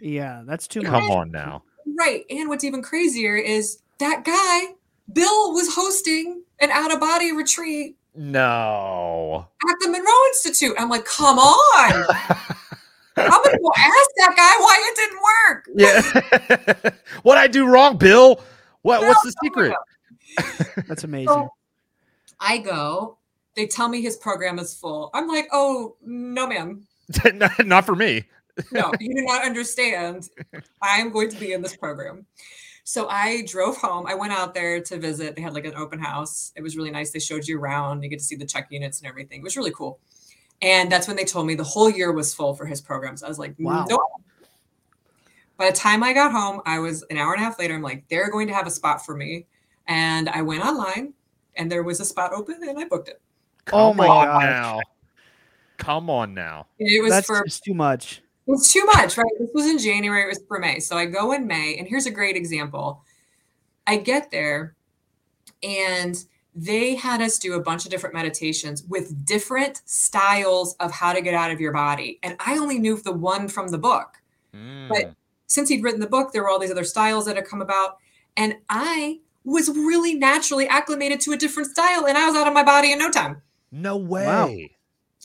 yeah that's too much Come on now. Right. And what's even crazier is that guy, Bill, was hosting an out of body retreat No. at the Monroe Institute. I'm like, come on. I'm going to go ask that guy why it didn't work. yeah. what I do wrong, Bill? What? What's the No, no, secret? that's amazing So I go, they tell me his program is full. I'm like, oh, no, ma'am. not, not for me. no, you do not understand. I am going to be in this program. So I drove home. I went out there to visit. They had like an open house. It was really nice. They showed you around. You get to see the CHEC units and everything. It was really cool. And that's when they told me the whole year was full for his programs. I was like, Wow. nope. By the time I got home, I was an hour and a half later. I'm like, they're going to have a spot for me. And I went online and there was a spot open and I booked it. Oh my God. now. Come on now. It was that's for just too much It's too much, right? This was in January, it was for May. So I go in May, and here's a great example. I get there, and they had us do a bunch of different meditations with different styles of how to get out of your body. And I only knew the one from the book. But Mm. since he'd written the book, there were all these other styles that had come about. And I was really naturally acclimated to a different style and I was out of my body in no time. no way. Wow.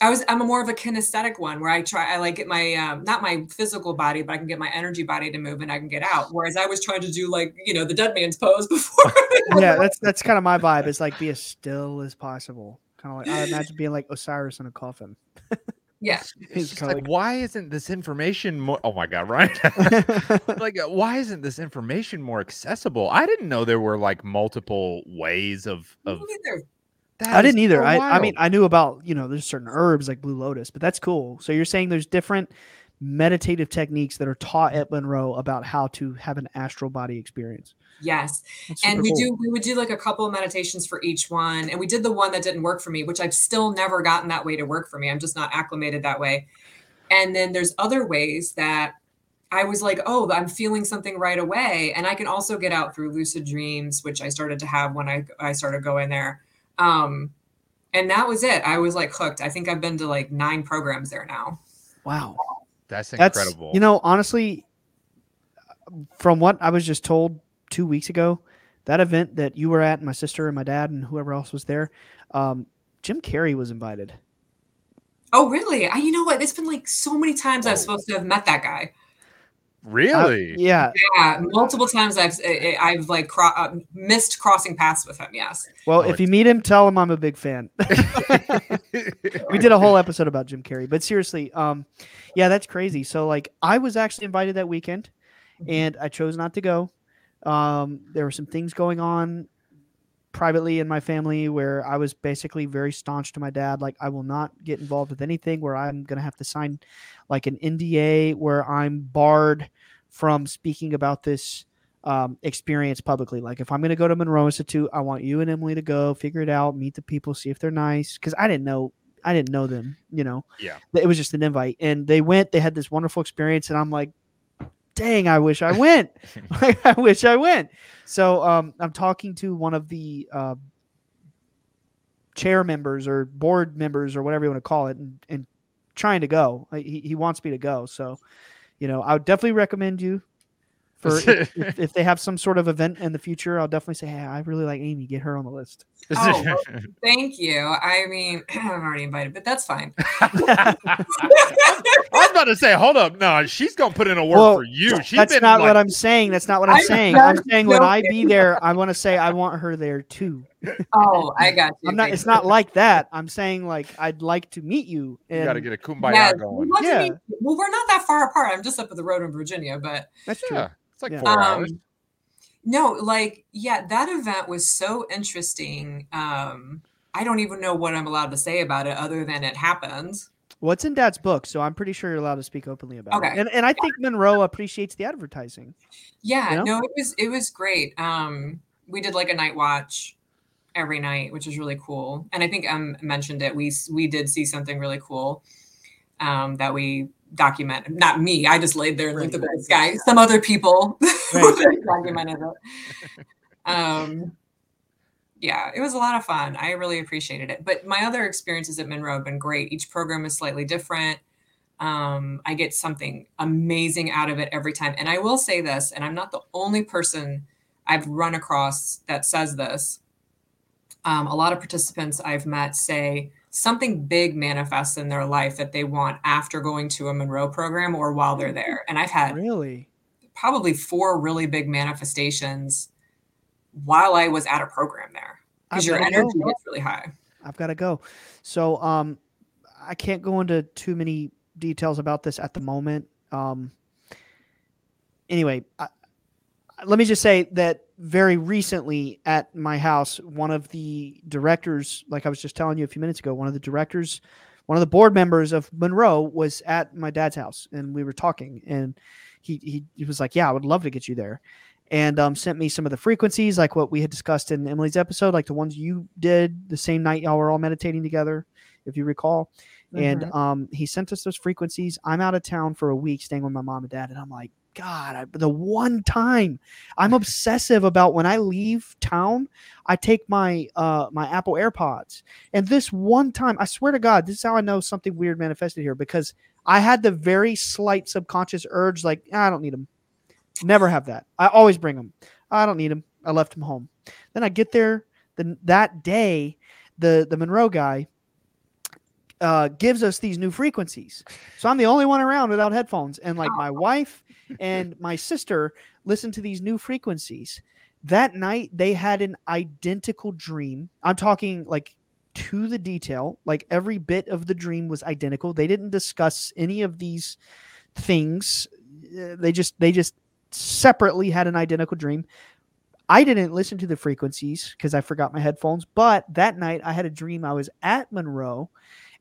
I was I'm a more of a kinesthetic one where I try I like get my um, not my physical body, but I can get my energy body to move and I can get out. Whereas I was trying to do like, you know, the dead man's pose before. yeah, that's that's kind of my vibe. Is like be as still as possible. Kind of like I imagine being like Osiris in a coffin. yeah. It's He's just kinda like, why isn't this information more? Oh my god, right? like- like, uh, why isn't this information more accessible? I didn't know there were like multiple ways of of. Me neither. That I didn't either. so I, I mean. I knew about you know there's certain herbs like blue lotus, but that's cool. So you're saying there's different meditative techniques that are taught at Monroe about how to have an astral body experience. Yes. And we cool. do we would do like a couple of meditations for each one and we did the one that didn't work for me which i've still never gotten that way to work for me i'm just not acclimated that way and then there's other ways that i was like oh i'm feeling something right away and i can also get out through lucid dreams which i started to have when i i started going there um and that was it. I was like hooked. I think i've been to like nine programs there now. Wow. that's That's incredible. you know honestly, from what I was just told two weeks ago, that event that you were at, and my sister and my dad and whoever else was there, um, Jim Carrey was invited. oh really? I, you know what? It's been like so many times i was supposed to have met that guy Uh, really. yeah. Yeah, multiple times I've I- I've like cro- uh, missed crossing paths with him. Yes. Well, Oh, if you meet him, tell him I'm a big fan. we did a whole episode about Jim Carrey, but seriously, um, yeah, that's crazy. So like, I was actually invited that weekend, and I chose not to go. Um, there were some things going on privately in my family where I was basically very staunch to my dad. Like, I will not get involved with anything where I'm gonna have to sign like an NDA where I'm barred from speaking about this um, experience publicly. Like if I'm going to go to Monroe Institute, I want you and Emily to go, figure it out, meet the people, see if they're nice. Because I didn't know, I didn't know them. You know, Yeah. it was just an invite, and they went. They had this wonderful experience, and I'm like, dang, I wish I went. like, I wish I went. So um, I'm talking to one of the uh, chair members or board members or whatever you want to call it, and, and trying to go. He he wants me to go. So, you know, I would definitely recommend you for if, if, if they have some sort of event in the future, I'll definitely say, hey, I really like Amy. Get her on the list. Oh, well, thank you. I mean, I'm already invited, but that's fine. I was about to say, hold up, no, she's gonna put in a work Well, for you. She's That's been not like, what I'm saying. That's not what I'm I'm saying. I'm saying when I be there, I want to say I want her there too. Oh, I got you. I'm not. It's not like that. I'm saying like I'd like to meet you. You got to get a kumbaya Yes, going. we'd love to Yeah. meet you. Well, we're not that far apart. I'm just up at the road in Virginia, but that's true. Yeah, it's like Yeah. four hours. um, no, like yeah, that event was so interesting. Um, I don't even know what I'm allowed to say about it other than it happened. Well, it's in Dad's book, so I'm pretty sure you're allowed to speak openly about it. Okay. And and I think Monroe appreciates the advertising. Yeah, You know? no, it was it was great. Um, we did like a night watch every night, which was really cool. And I think um mentioned it. We we did see something really cool um, that we documented. Not me. I just laid there and looked Right. at the sky. Some other people Right. documented it. Um, yeah, it was a lot of fun. I really appreciated it. But my other experiences at Monroe have been great. Each program is slightly different. Um, I get something amazing out of it every time. And I will say this, and I'm not the only person I've run across that says this. Um, a lot of participants I've met say something big manifests in their life that they want after going to a Monroe program or while they're there. And I've had Really? probably four really big manifestations while I was at a program there because your energy go. gets really high. I've got to go. So um, I can't go into too many details about this at the moment. Um, anyway, I, let me just say that very recently at my house, one of the directors, like I was just telling you a few minutes ago, one of the directors, one of the board members of Monroe was at my dad's house, and we were talking, and he he, he was like, "Yeah, I would love to get you there." And um, sent me some of the frequencies, like what we had discussed in Emily's episode, like the ones you did the same night y'all were all meditating together, if you recall. And um, he sent us those frequencies. I'm out of town for a week, staying with my mom and dad, and I'm like, God, I, the one time I'm obsessive about when I leave town, I take my uh my Apple AirPods. And this one time, I swear to God, this is how I know something weird manifested here because I had the very slight subconscious urge, like "Ah, I don't need them. Never have that. I always bring them. I don't need them. I left them home. Then I get there. Then that day, the the Monroe guy uh, gives us these new frequencies. So I'm the only one around without headphones, and like my wife and my sister listened to these new frequencies. That night, they had an identical dream. I'm talking like to the detail, like every bit of the dream was identical. They didn't discuss any of these things. Uh, They just they just separately had an identical dream. I didn't listen to the frequencies because I forgot my headphones. But that night, I had a dream. I was at Monroe,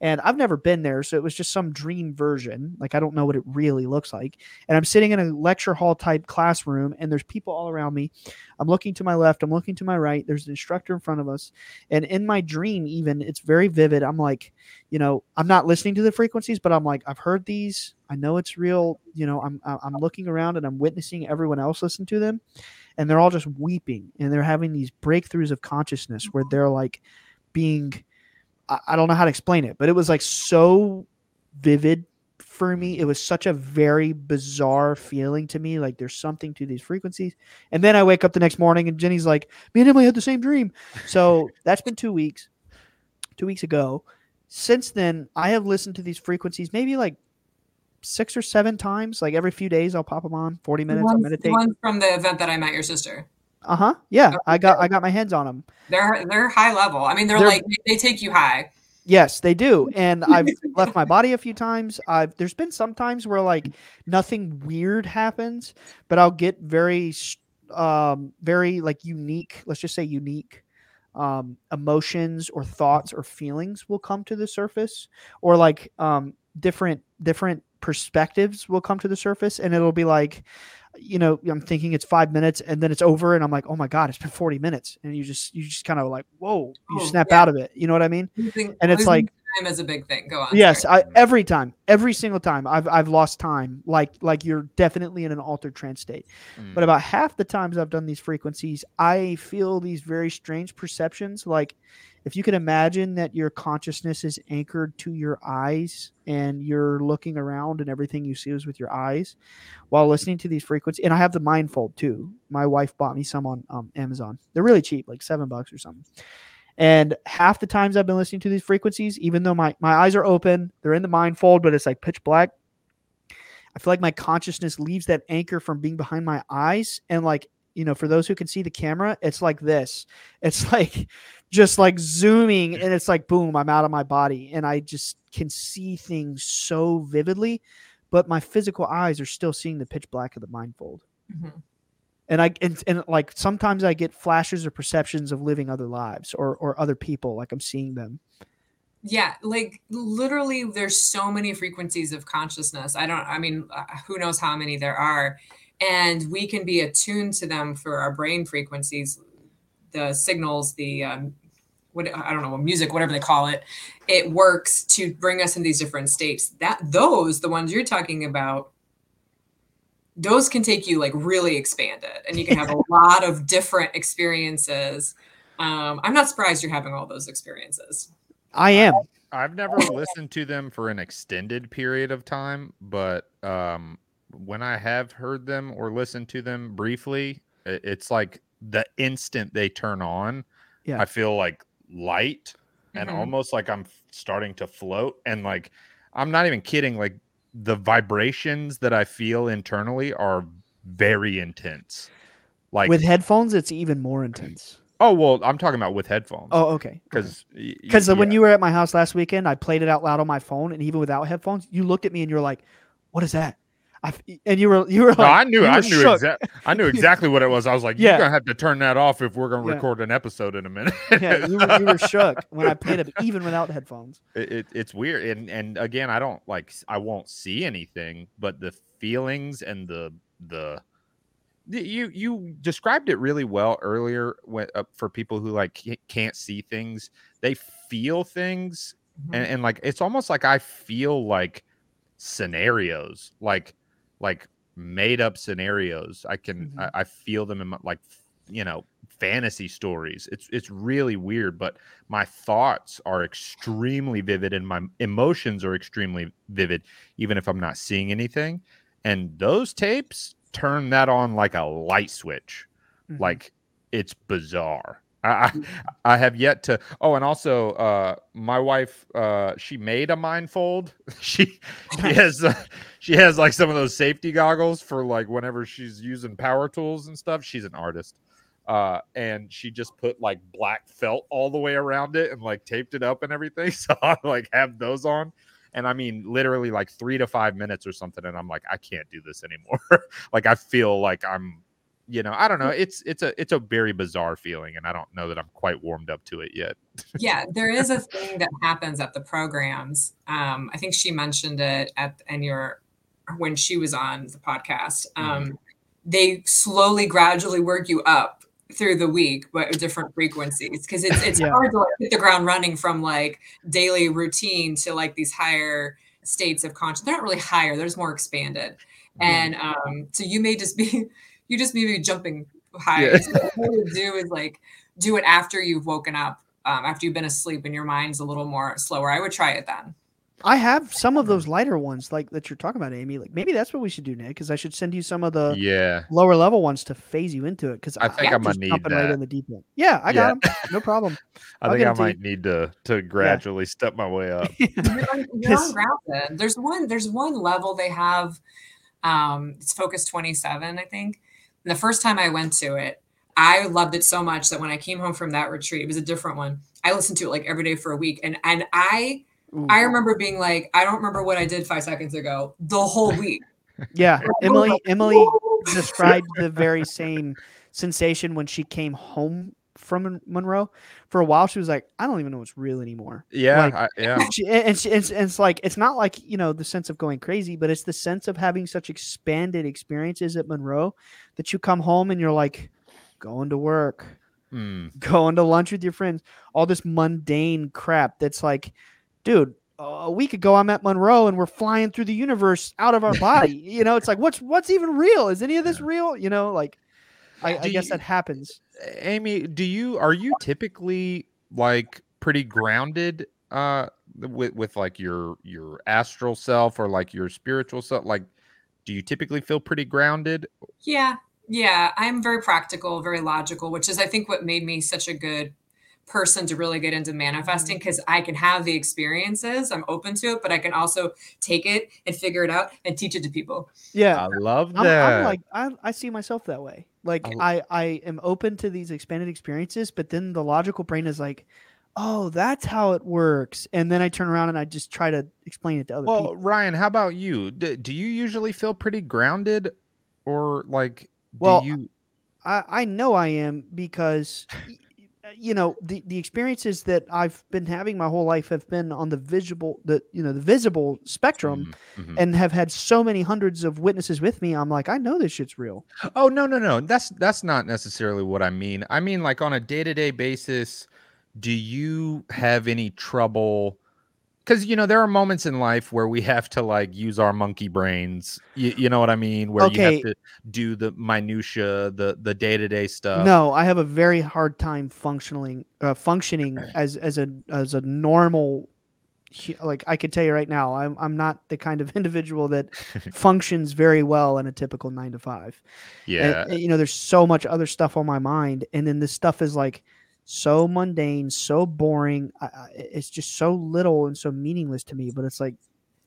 and I've never been there, so it was just some dream version. Like I don't know what it really looks like. And I'm sitting in a lecture hall type classroom, and there's people all around me. I'm looking to my left. I'm looking to my right. There's an instructor in front of us, and in my dream, even it's very vivid. I'm like, you know, I'm not listening to the frequencies, but I'm like, I've heard these. I know it's real. You know, I'm I'm looking around and I'm witnessing everyone else listen to them and they're all just weeping and they're having these breakthroughs of consciousness where they're like being I, I don't know how to explain it but it was like so vivid for me. It was such a very bizarre feeling to me like there's something to these frequencies. And then i wake up the next morning and jenny's like me and emily had the same dream. So that's been two weeks two weeks ago. Since then i have listened to these frequencies maybe like six or seven times. Like every few days i'll pop them on 40 The minutes i'll meditate. ones from the event that I met your sister. Uh huh. Yeah, I got I got my hands on them. They're they're high level. I mean, they're, They're- like they take you high. Yes, they do. And I've left my body a few times. I've there's been some times where like nothing weird happens, but I'll get very um very like unique, let's just say unique um emotions or thoughts or feelings will come to the surface or like um different different perspectives will come to the surface and it'll be like you know i'm thinking it's five minutes and then it's over and i'm like oh my god it's been 40 minutes and you just you just kind of like whoa you Oh, snap yeah. out of it you know what i mean Losing- and it's like time is a big thing. Go on. yes. I, every time every single time i've i've lost time like like you're definitely in an altered trance state Mm. but about half the times i've done these frequencies i feel these very strange perceptions like if you can imagine that your consciousness is anchored to your eyes and you're looking around and everything you see is with your eyes while listening to these frequencies and i have the mindfold too my wife bought me some on um, amazon they're really cheap like seven bucks or something and half the times I've been listening to these frequencies, even though my, my eyes are open, they're in the mind fold, but it's like pitch black. I feel like my consciousness leaves that anchor from being behind my eyes. And like, you know, for those who can see the camera, it's like this. It's like just like zooming and it's like boom, I'm out of my body. And I just can see things so vividly, but my physical eyes are still seeing the pitch black of the mind fold Mhm. and I and, and like sometimes I get flashes or perceptions of living other lives or or other people like I'm seeing them. Yeah, like literally, there's so many frequencies of consciousness. I don't, I mean, uh, who knows how many there are. And we can be attuned to them for our brain frequencies, the signals, the, um, what I don't know, music, whatever they call it. It works to bring us in these different states. That those, the ones you're talking about, those can take you like really expanded and you can have a lot of different experiences. Um, I'm not surprised you're having all those experiences. I am. I've never listened to them for an extended period of time, but um, when I have heard them or listened to them briefly, it's like the instant they turn on, Yeah. I feel like light and Mhm. almost like I'm starting to float. And like, I'm not even kidding. Like, the vibrations that I feel internally are very intense. Like, With headphones, it's even more intense. oh, well, I'm talking about with headphones. Oh, okay. because Because when you were at my house last weekend, I played it out loud on my phone, and even without headphones, you looked at me and you're like, "What is that?" I f- and you were you were No, like, I knew, I knew, shook. exactly, I knew exactly what it was. I was like, Yeah. "You're gonna have to turn that off if we're gonna Yeah. record an episode in a minute." yeah, you were, you were shook when I played it, even without headphones. it, it- it's weird, and and again, I don't like, I won't see anything, but the feelings and the the the- you you described it really well earlier when, uh, for people who like can't see things they feel things Mhm. and, and like it's almost like i feel like scenarios like like made up scenarios. I can Mhm. I, I feel them in my, like you know fantasy stories. It's it's really weird, but my thoughts are extremely vivid and my emotions are extremely vivid, even if I'm not seeing anything. And those tapes turn that on like a light switch. Mhm. Like it's bizarre. I, I I have yet to. Oh, and also, uh, my wife, uh, she made a mindfold. she she has uh, she has like some of those safety goggles for like whenever she's using power tools and stuff. She's an artist, uh, and she just put like black felt all the way around it and like taped it up and everything. So I like have those on. And I mean, literally like three to five minutes or something. And I'm like, I can't do this anymore. like I feel like I'm you know, I don't know. It's it's a it's a very bizarre feeling, and I don't know that I'm quite warmed up to it yet. yeah, there is a thing that happens at the programs. Um, I think she mentioned it at and your when she was on the podcast. Um, They slowly, gradually work you up through the week, but at different frequencies because it's it's Yeah. hard to like, hit the ground running from like daily routine to like these higher states of conscious. They're not really higher; they're just more expanded. And um, so you may just be you just may be jumping high. Yeah. So what you do is like do it after you've woken up, um, after you've been asleep and your mind's a little more slower. I would try it then. I have some of those lighter ones like that you're talking about, Amy. Like maybe that's what we should do, Nick. Because I should send you some of the yeah, lower level ones to phase you into it. Because I think I'm gonna need jumping right that. in the deep end. Yeah, I got them. No problem. I I'll think I it to you. might need to to gradually step my way up. You're, un- you're Yes. There's one. There's one level they have. Um, it's Focus 27, I think. And the first time I went to it, I loved it so much that when I came home from that retreat, it was a different one. I listened to it like every day for a week, and and I Ooh. I remember being like, I don't remember what I did five seconds ago the whole week. Yeah, Emily. Emily described the very same sensation when she came home from Monroe. For a while, she was like, "I don't even know what's real anymore." Yeah, Like- I, yeah, She, and, and, she, and, it's- and it's like it's not like you know the sense of going crazy, but it's the sense of having such expanded experiences at Monroe that you come home and you're like going to work, Hmm. going to lunch with your friends, all this mundane crap that's like, dude, a week ago I'm at Monroe and we're flying through the universe out of our body. you know, it's like what's what's even real? Is any of this real? You know, like I, I guess you- that happens. Amy, do you are you typically like pretty grounded uh with with like your your astral self or like your spiritual self? Like, do you typically feel pretty grounded? Yeah, yeah. I'm very practical, very logical, which is I think what made me such a good person to really get into manifesting mm-hmm. because I can have the experiences. I'm open to it, but I can also take it and figure it out and teach it to people. Yeah. I love I'm, that. I'm like I, I see myself that way. Like I- I, I am open to these expanded experiences, but then the logical brain is like, oh, that's how it works. And then I turn around and I just try to explain it to other well, people. Ryan, how about you? D- do you usually feel pretty grounded, or like, do Well, you? I, I know I am because you know the, the experiences that I've been having my whole life have been on the visible the you know the visible spectrum Mm, mhm. and have had so many hundreds of witnesses with me. I'm like, I know this shit's real. Oh no, no, no. That's that's not necessarily what I mean. I mean like on a day-to-day basis, do you have any trouble cuz you know there are moments in life where we have to like use our monkey brains. You, you know what I mean? Where you have to do the minutia, the the day-to-day stuff. No, I have a very hard time functioning uh, functioning as as a as a normal like I could tell you right now, I'm I'm not the kind of individual that functions very well in a typical 9 to 5. Yeah. uh, you know, there's so much other stuff on my mind and then this stuff is like so mundane, so boring. I, I, it's just so little and so meaningless to me, but it's like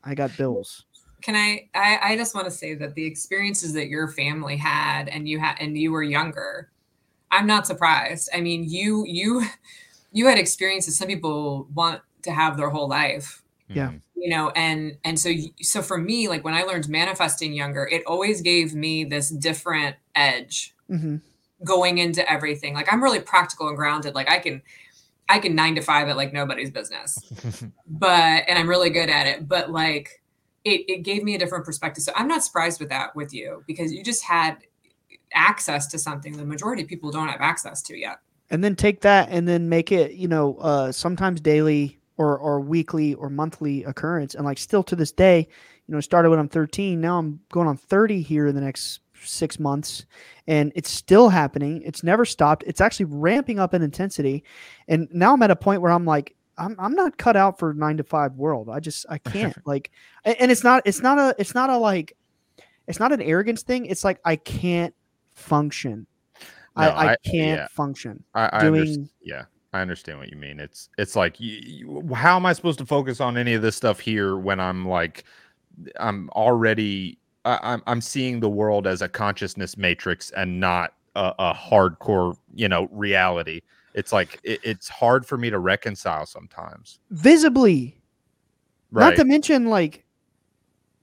I got bills. Can I, I I just want to say that the experiences that your family had and you had and you were younger, I'm not surprised. I mean, you you you had experiences some people want to have their whole life. Yeah. Mhm. you know and and so so for me like when i learned manifesting younger it always gave me this different edge hmm going into everything. Like i'm really practical and grounded. Like i can i can nine to five at like nobody's business. But and i'm really good at it. But like it, it gave me a different perspective. So i'm not surprised with that with you because you just had access to something the majority of people don't have access to yet. And then take that and then make it you know uh sometimes daily or or weekly or monthly occurrence. And like still to this day you know, started when I'm 13. Now I'm going on 30 here in the next six months, and it's still happening. It's never stopped. It's actually ramping up in intensity, and now I'm at a point where I'm like, I'm I'm not cut out for nine to five world. I just I can't like, and it's not it's not a it's not a like, it's not an arrogance thing. It's like I can't function. I, No, I I- can't yeah. function. I, I doing- yeah, I understand what you mean. It's it's like you, you, how am I supposed to focus on any of this stuff here when I'm like I'm already I, I'm I'm seeing the world as a consciousness matrix and not a, a hardcore you know reality. It's like it, it's hard for me to reconcile sometimes. visibly Right? not to mention like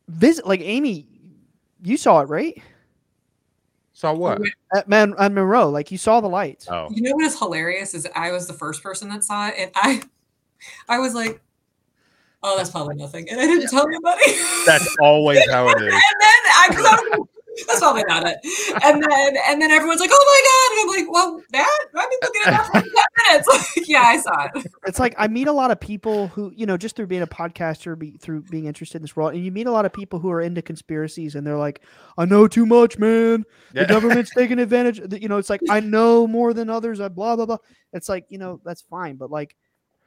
visit like amy you saw it right Saw what? at man at monroe like you saw the lights Oh, You know what is hilarious is I was the first person that saw it, and I, I was like, "Oh, that's probably nothing," and I didn't tell anybody. that's always how it is. and then I, 'cause I was like, that's probably not it. And then and then everyone's like, "Oh my god!" And I'm like, "Well, that I've been looking at that for ten minutes." Like, yeah, I saw it. it's like i meet a lot of people who you know just through being a podcaster be, through being interested in this world and you meet a lot of people who are into conspiracies and they're like i know too much man the Yeah. government's taking advantage you know it's like i know more than others i blah blah blah it's like you know that's fine but like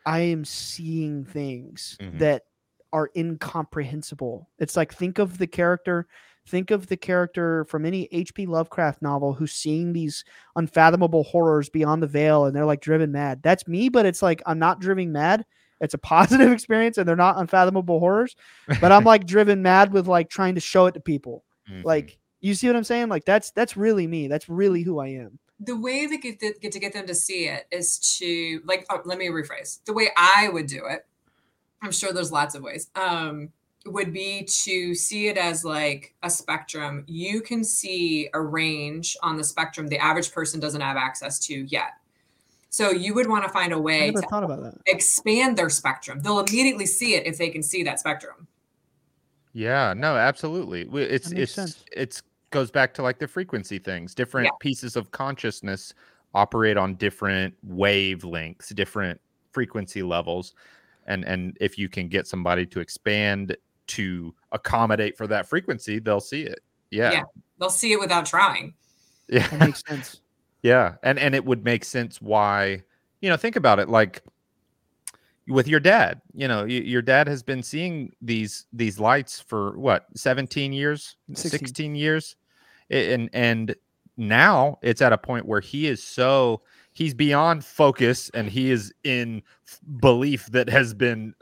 i am seeing things Mhm. that are incomprehensible. It's like think of the character think of the character from any hp lovecraft novel who's seeing these unfathomable horrors beyond the veil and they're like driven mad. That's me but it's like i'm not driven mad. It's a positive experience and they're not unfathomable horrors but i'm like driven mad with like trying to show it to people. Mhm. like you see what i'm saying? Like that's that's really me. That's really who i am The way they get, to, get to get them to see it is to like. Oh, let me rephrase. The way I would do it, I'm sure there's lots of ways. Um, would be to see it as like a spectrum. You can see a range on the spectrum the average person doesn't have access to yet. So you would want to find a way to about that expand their spectrum. They'll immediately see it if they can see that spectrum. Yeah, no, absolutely. It's it's sense. it's goes back to like the frequency things. Different Yeah. pieces of consciousness operate on different wavelengths, different frequency levels. And and if you can get somebody to expand to accommodate for that frequency, they'll see it. Yeah. Yeah. They'll see it without trying. Yeah. that makes sense Yeah, and and it would make sense why, you know, think about it like with your dad. You know, y- your dad has been seeing these these lights for what, 17 years, 16. 16 years. And and now it's at a point where he is so he's beyond focus and he is in belief that has been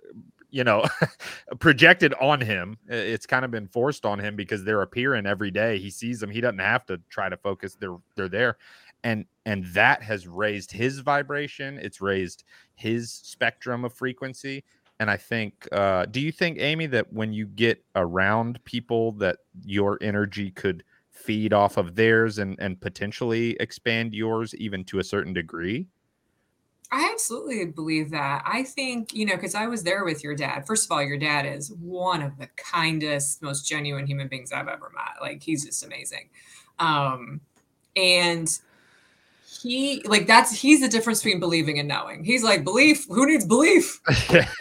you know projected on him. It's kind of been forced on him because they're appearing every day. He sees them. He doesn't have to try to focus. They're they're there. And and that has raised his vibration. It's raised his spectrum of frequency. And i think uh do you think amy that when you get around people that your energy could feed off of theirs and and potentially expand yours even to a certain degree I absolutely believe that. I think, you know, because I was there with your dad. First of all, your dad is one of the kindest, most genuine human beings I've ever met. Like, he's just amazing. Um, and he, like, that's, he's the difference between believing and knowing. He's like, belief, who needs belief?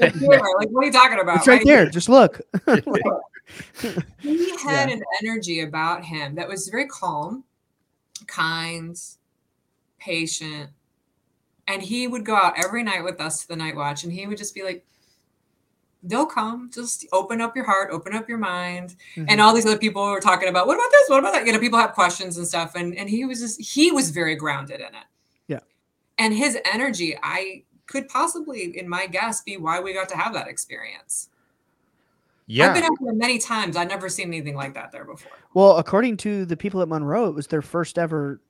Like, here, like, what are you talking about? it's right there just look he had Yeah. an energy about him that was very calm, kind, patient. And he would go out every night with us to the night watch and he would just be like, they'll come, just open up your heart, open up your mind. Mhm. And all these other people were talking about, what about this? What about that? You know, people have questions and stuff. And and he was just he was very grounded in it. Yeah. And his energy, I could possibly, in my guess, be why we got to have that experience. I've been out there many times. I've never seen anything like that there before. Well, according to the people at Monroe, it was their first ever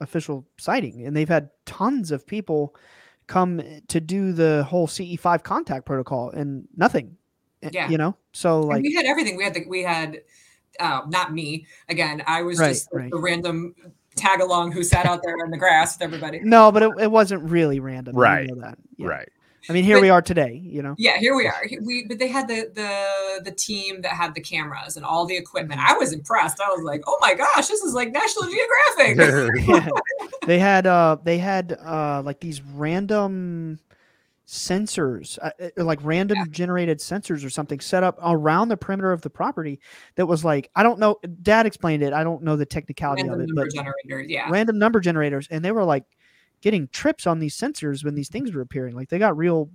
official sighting, and they've had tons of people come to do the whole CE5 contact protocol, and nothing. eh, Yeah. you know. So And like, we had everything. We had the we had uh, not me again. I was Right, just the- right. the random tag along who sat out there in the grass with everybody. no, but it, it wasn't really random. I Right, know that. Yeah. right I mean, here But- we are today. You know. Yeah, here we are. We but they had the the the team that had the cameras and all the equipment. I was impressed. I was like, oh my gosh, this is like National Geographic. Yeah. they had uh they had uh like these random sensors, uh, uh, like random generated sensors or something set up around the perimeter of the property that was like, I don't know. Dad explained it. I don't know the technicality Random of it, Random number but generators. Yeah. random number generators. And they were like getting trips on these sensors when these things were appearing. Like they got real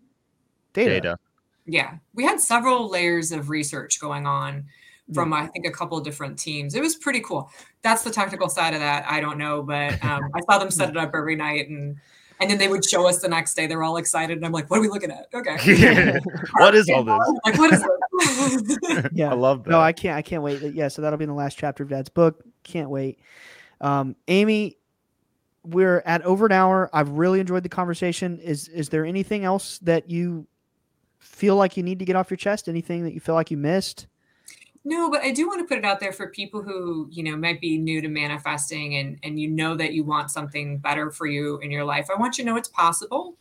data. Data. Yeah, we had several layers of research going on from I think a couple of different teams. It was pretty cool. That's the technical side of that. I don't know, but um, I saw them set it up every night, and and then they would show us the next day. They were all excited, and I'm like, "What are we looking at?" Okay, what is all this? like what is this? Yeah. I love that. No, I can't. I can't wait. Yeah, so that'll be in the last chapter of Dad's book. Can't wait. Um, Amy, we're at over an hour. I've really enjoyed the conversation. Is is there anything else that you feel like you need to get off your chest? Anything that you feel like you missed? No, but I do want to put it out there for people who, you know, might be new to manifesting and and you know that you want something better for you in your life. I want you to know it's possible.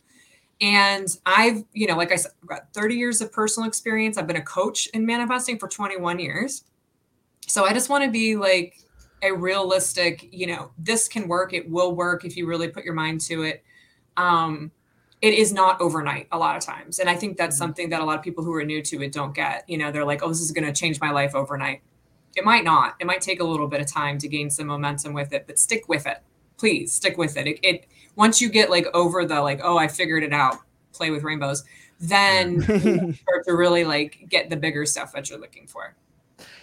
And I've, you know, like I said, I've got 30 years of personal experience. I've been a coach in manifesting for 21 years. So I just want to be like a realistic, you know, this can work. It will work if you really put your mind to it. Um, it is not overnight a lot of times. And I think that's something that a lot of people who are new to it don't get. You know, they're like, oh, this is going to change my life overnight. It might not. It might take a little bit of time to gain some momentum with it, but stick with it. Please stick with it. It, it once you get like over the like, oh, I figured it out, play with rainbows, then you start to really like get the bigger stuff that you're looking for.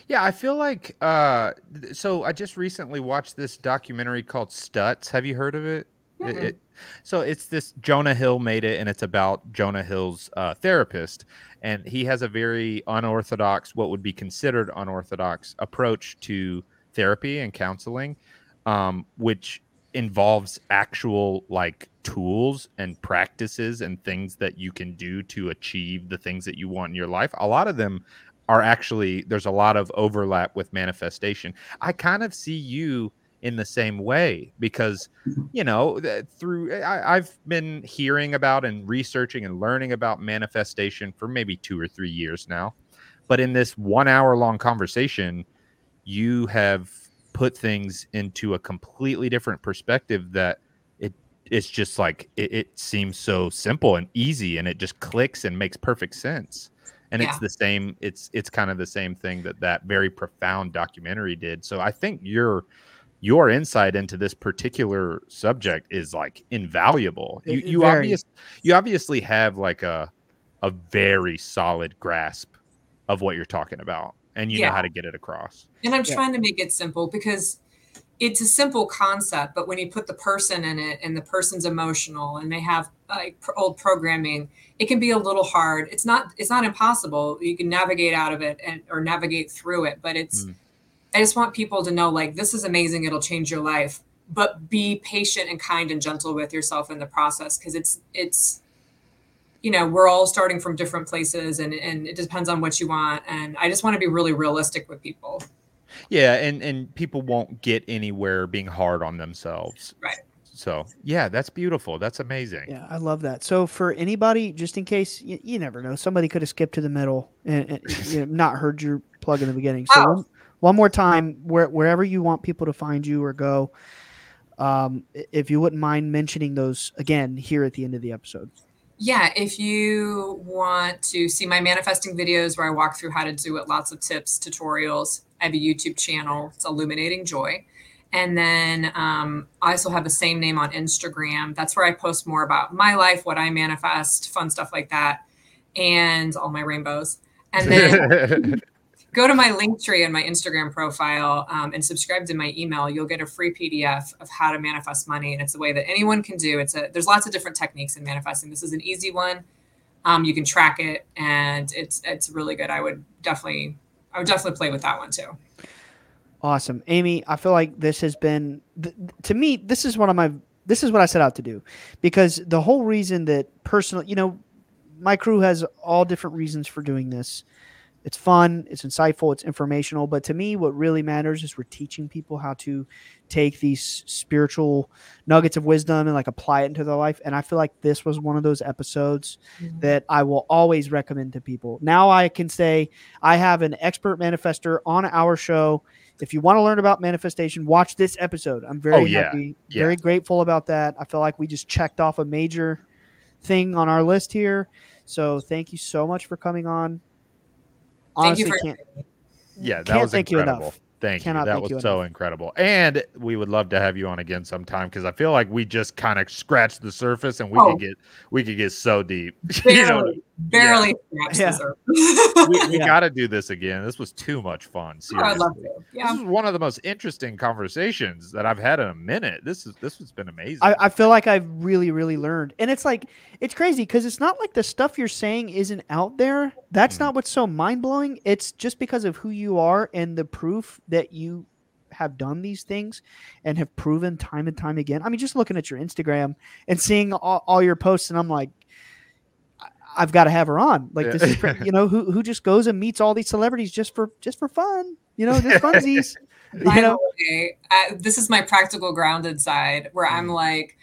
Yeah, I feel like uh so I just recently watched this documentary called Stutz. Have you heard of it? It- Mm-mm. it- so it's this Jonah Hill made it and it's about Jonah Hill's uh, therapist and he has a very unorthodox what would be considered unorthodox approach to therapy and counseling um, which involves actual like tools and practices and things that you can do to achieve the things that you want in your life a lot of them are actually there's a lot of overlap with manifestation. I kind of see you in the same way because you know through I, i've been hearing about and researching and learning about manifestation for maybe two or three years now. But in this one hour long conversation you have put things into a completely different perspective that it it's just like it, it seems so simple and easy and it just clicks and makes perfect sense and it's the same it's it's kind of the same thing that that very profound documentary did. So i think your your insight into this particular subject is like invaluable. You It- it you very- obvious you obviously have like a a very solid grasp of what you're talking about and you know how to get it across. And I'm Yeah. trying to make it simple because it's a simple concept, but when you put the person in it and the person's emotional and they have like old programming, it can be a little hard. It's not it's not impossible. You can navigate out of it and or navigate through it, but it's Mm. I just want people to know like this is amazing, it'll change your life, but be patient and kind and gentle with yourself in the process because it's it's you know, we're all starting from different places and and it depends on what you want and I just want to be really realistic with people. Yeah, and and people won't get anywhere being hard on themselves. Right. So yeah, that's beautiful. That's amazing. Yeah, I love that. So for anybody, just in case you, you never know, somebody could have skipped to the middle and, and you know, not heard your plug in the beginning. So Oh. one, one more time, where, wherever you want people to find you or go, um, if you wouldn't mind mentioning those again here at the end of the episode. Yeah, if you want to see my manifesting videos where I walk through how to do it, lots of tips, tutorials, I have a YouTube channel. It's Illuminating Joy. And then um, I also have the same name on Instagram. That's where I post more about my life, what I manifest, fun stuff like that, and all my rainbows. And then go to my link tree on my Instagram profile um, and subscribe to my email. You'll get a free PDF of how to manifest money, and it's a way that anyone can do. It's a there's lots of different techniques in manifesting. This is an easy one. Um, you can track it, and it's it's really good. I would definitely I would definitely play with that one too. Awesome, Amy. I feel like this has been th- to me. This is one of my. This is what I set out to do, because the whole reason that personal, you know, my crew has all different reasons for doing this. It's fun, it's insightful, it's informational, but to me, what really matters is we're teaching people how to take these spiritual nuggets of wisdom and like apply it into their life. And I feel like this was one of those episodes mm-hmm. that I will always recommend to people. Now I can say I have an expert manifester on our show. If you want to learn about manifestation, watch this episode. I'm very Oh, yeah. happy, Yeah. very grateful about that. I feel like we just checked off a major thing on our list here. So thank you so much for coming on. Thank you Honestly, for can't Yeah, that Can't was thank you incredible. enough. Thank Cannot you. That was you so incredible. And we would love to have you on again sometime because I feel like we just kind of scratched the surface and we Oh. could get we could get so deep. you know, barely scratched Yeah. we, we Yeah. got to do this again. This was too much fun. Oh, I'd love Seriously. to. Yeah. This is one of the most interesting conversations that I've had in a minute. This is this has been amazing. I, I feel like I've really, really learned. And it's like, it's crazy because it's not like the stuff you're saying isn't out there. That's Mhm. not what's so mind blowing. It's just because of who you are and the proof that you have done these things and have proven time and time again. I mean, just looking at your Instagram and seeing all, all your posts, and I'm like, I- I've got to have her on. Like this is, cra- you know, who who just goes and meets all these celebrities just for just for fun, you know, just funsies. By you know, way, I, this is my practical grounded side where I'm Mm. like,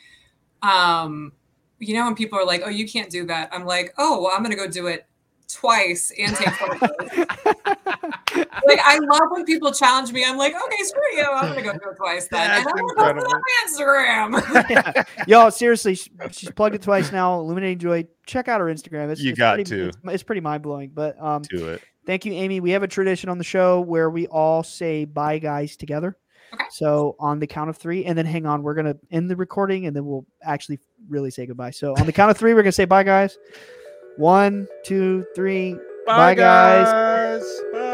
um, you know, when people are like, "Oh, you can't do that," I'm like, "Oh, well, I'm gonna go do it twice and take photos." like, I love when people challenge me. I'm like, "Okay, screw you, I'm gonna go do it twice then," That's and I'm gonna go incredible. put it on Instagram. Y'all, seriously, she's plugged it twice now. Illuminating Joy. Check out her Instagram. It's, You it's got pretty, to. It's, it's pretty mind blowing. But um, do it. thank you, Amy. We have a tradition on the show where we all say bye, guys, together. Okay. So on the count of three, and then hang on, we're gonna end the recording, and then we'll actually really say goodbye. So on the count of three, we're gonna say bye, guys. One, two, three. Bye, guys. Bye.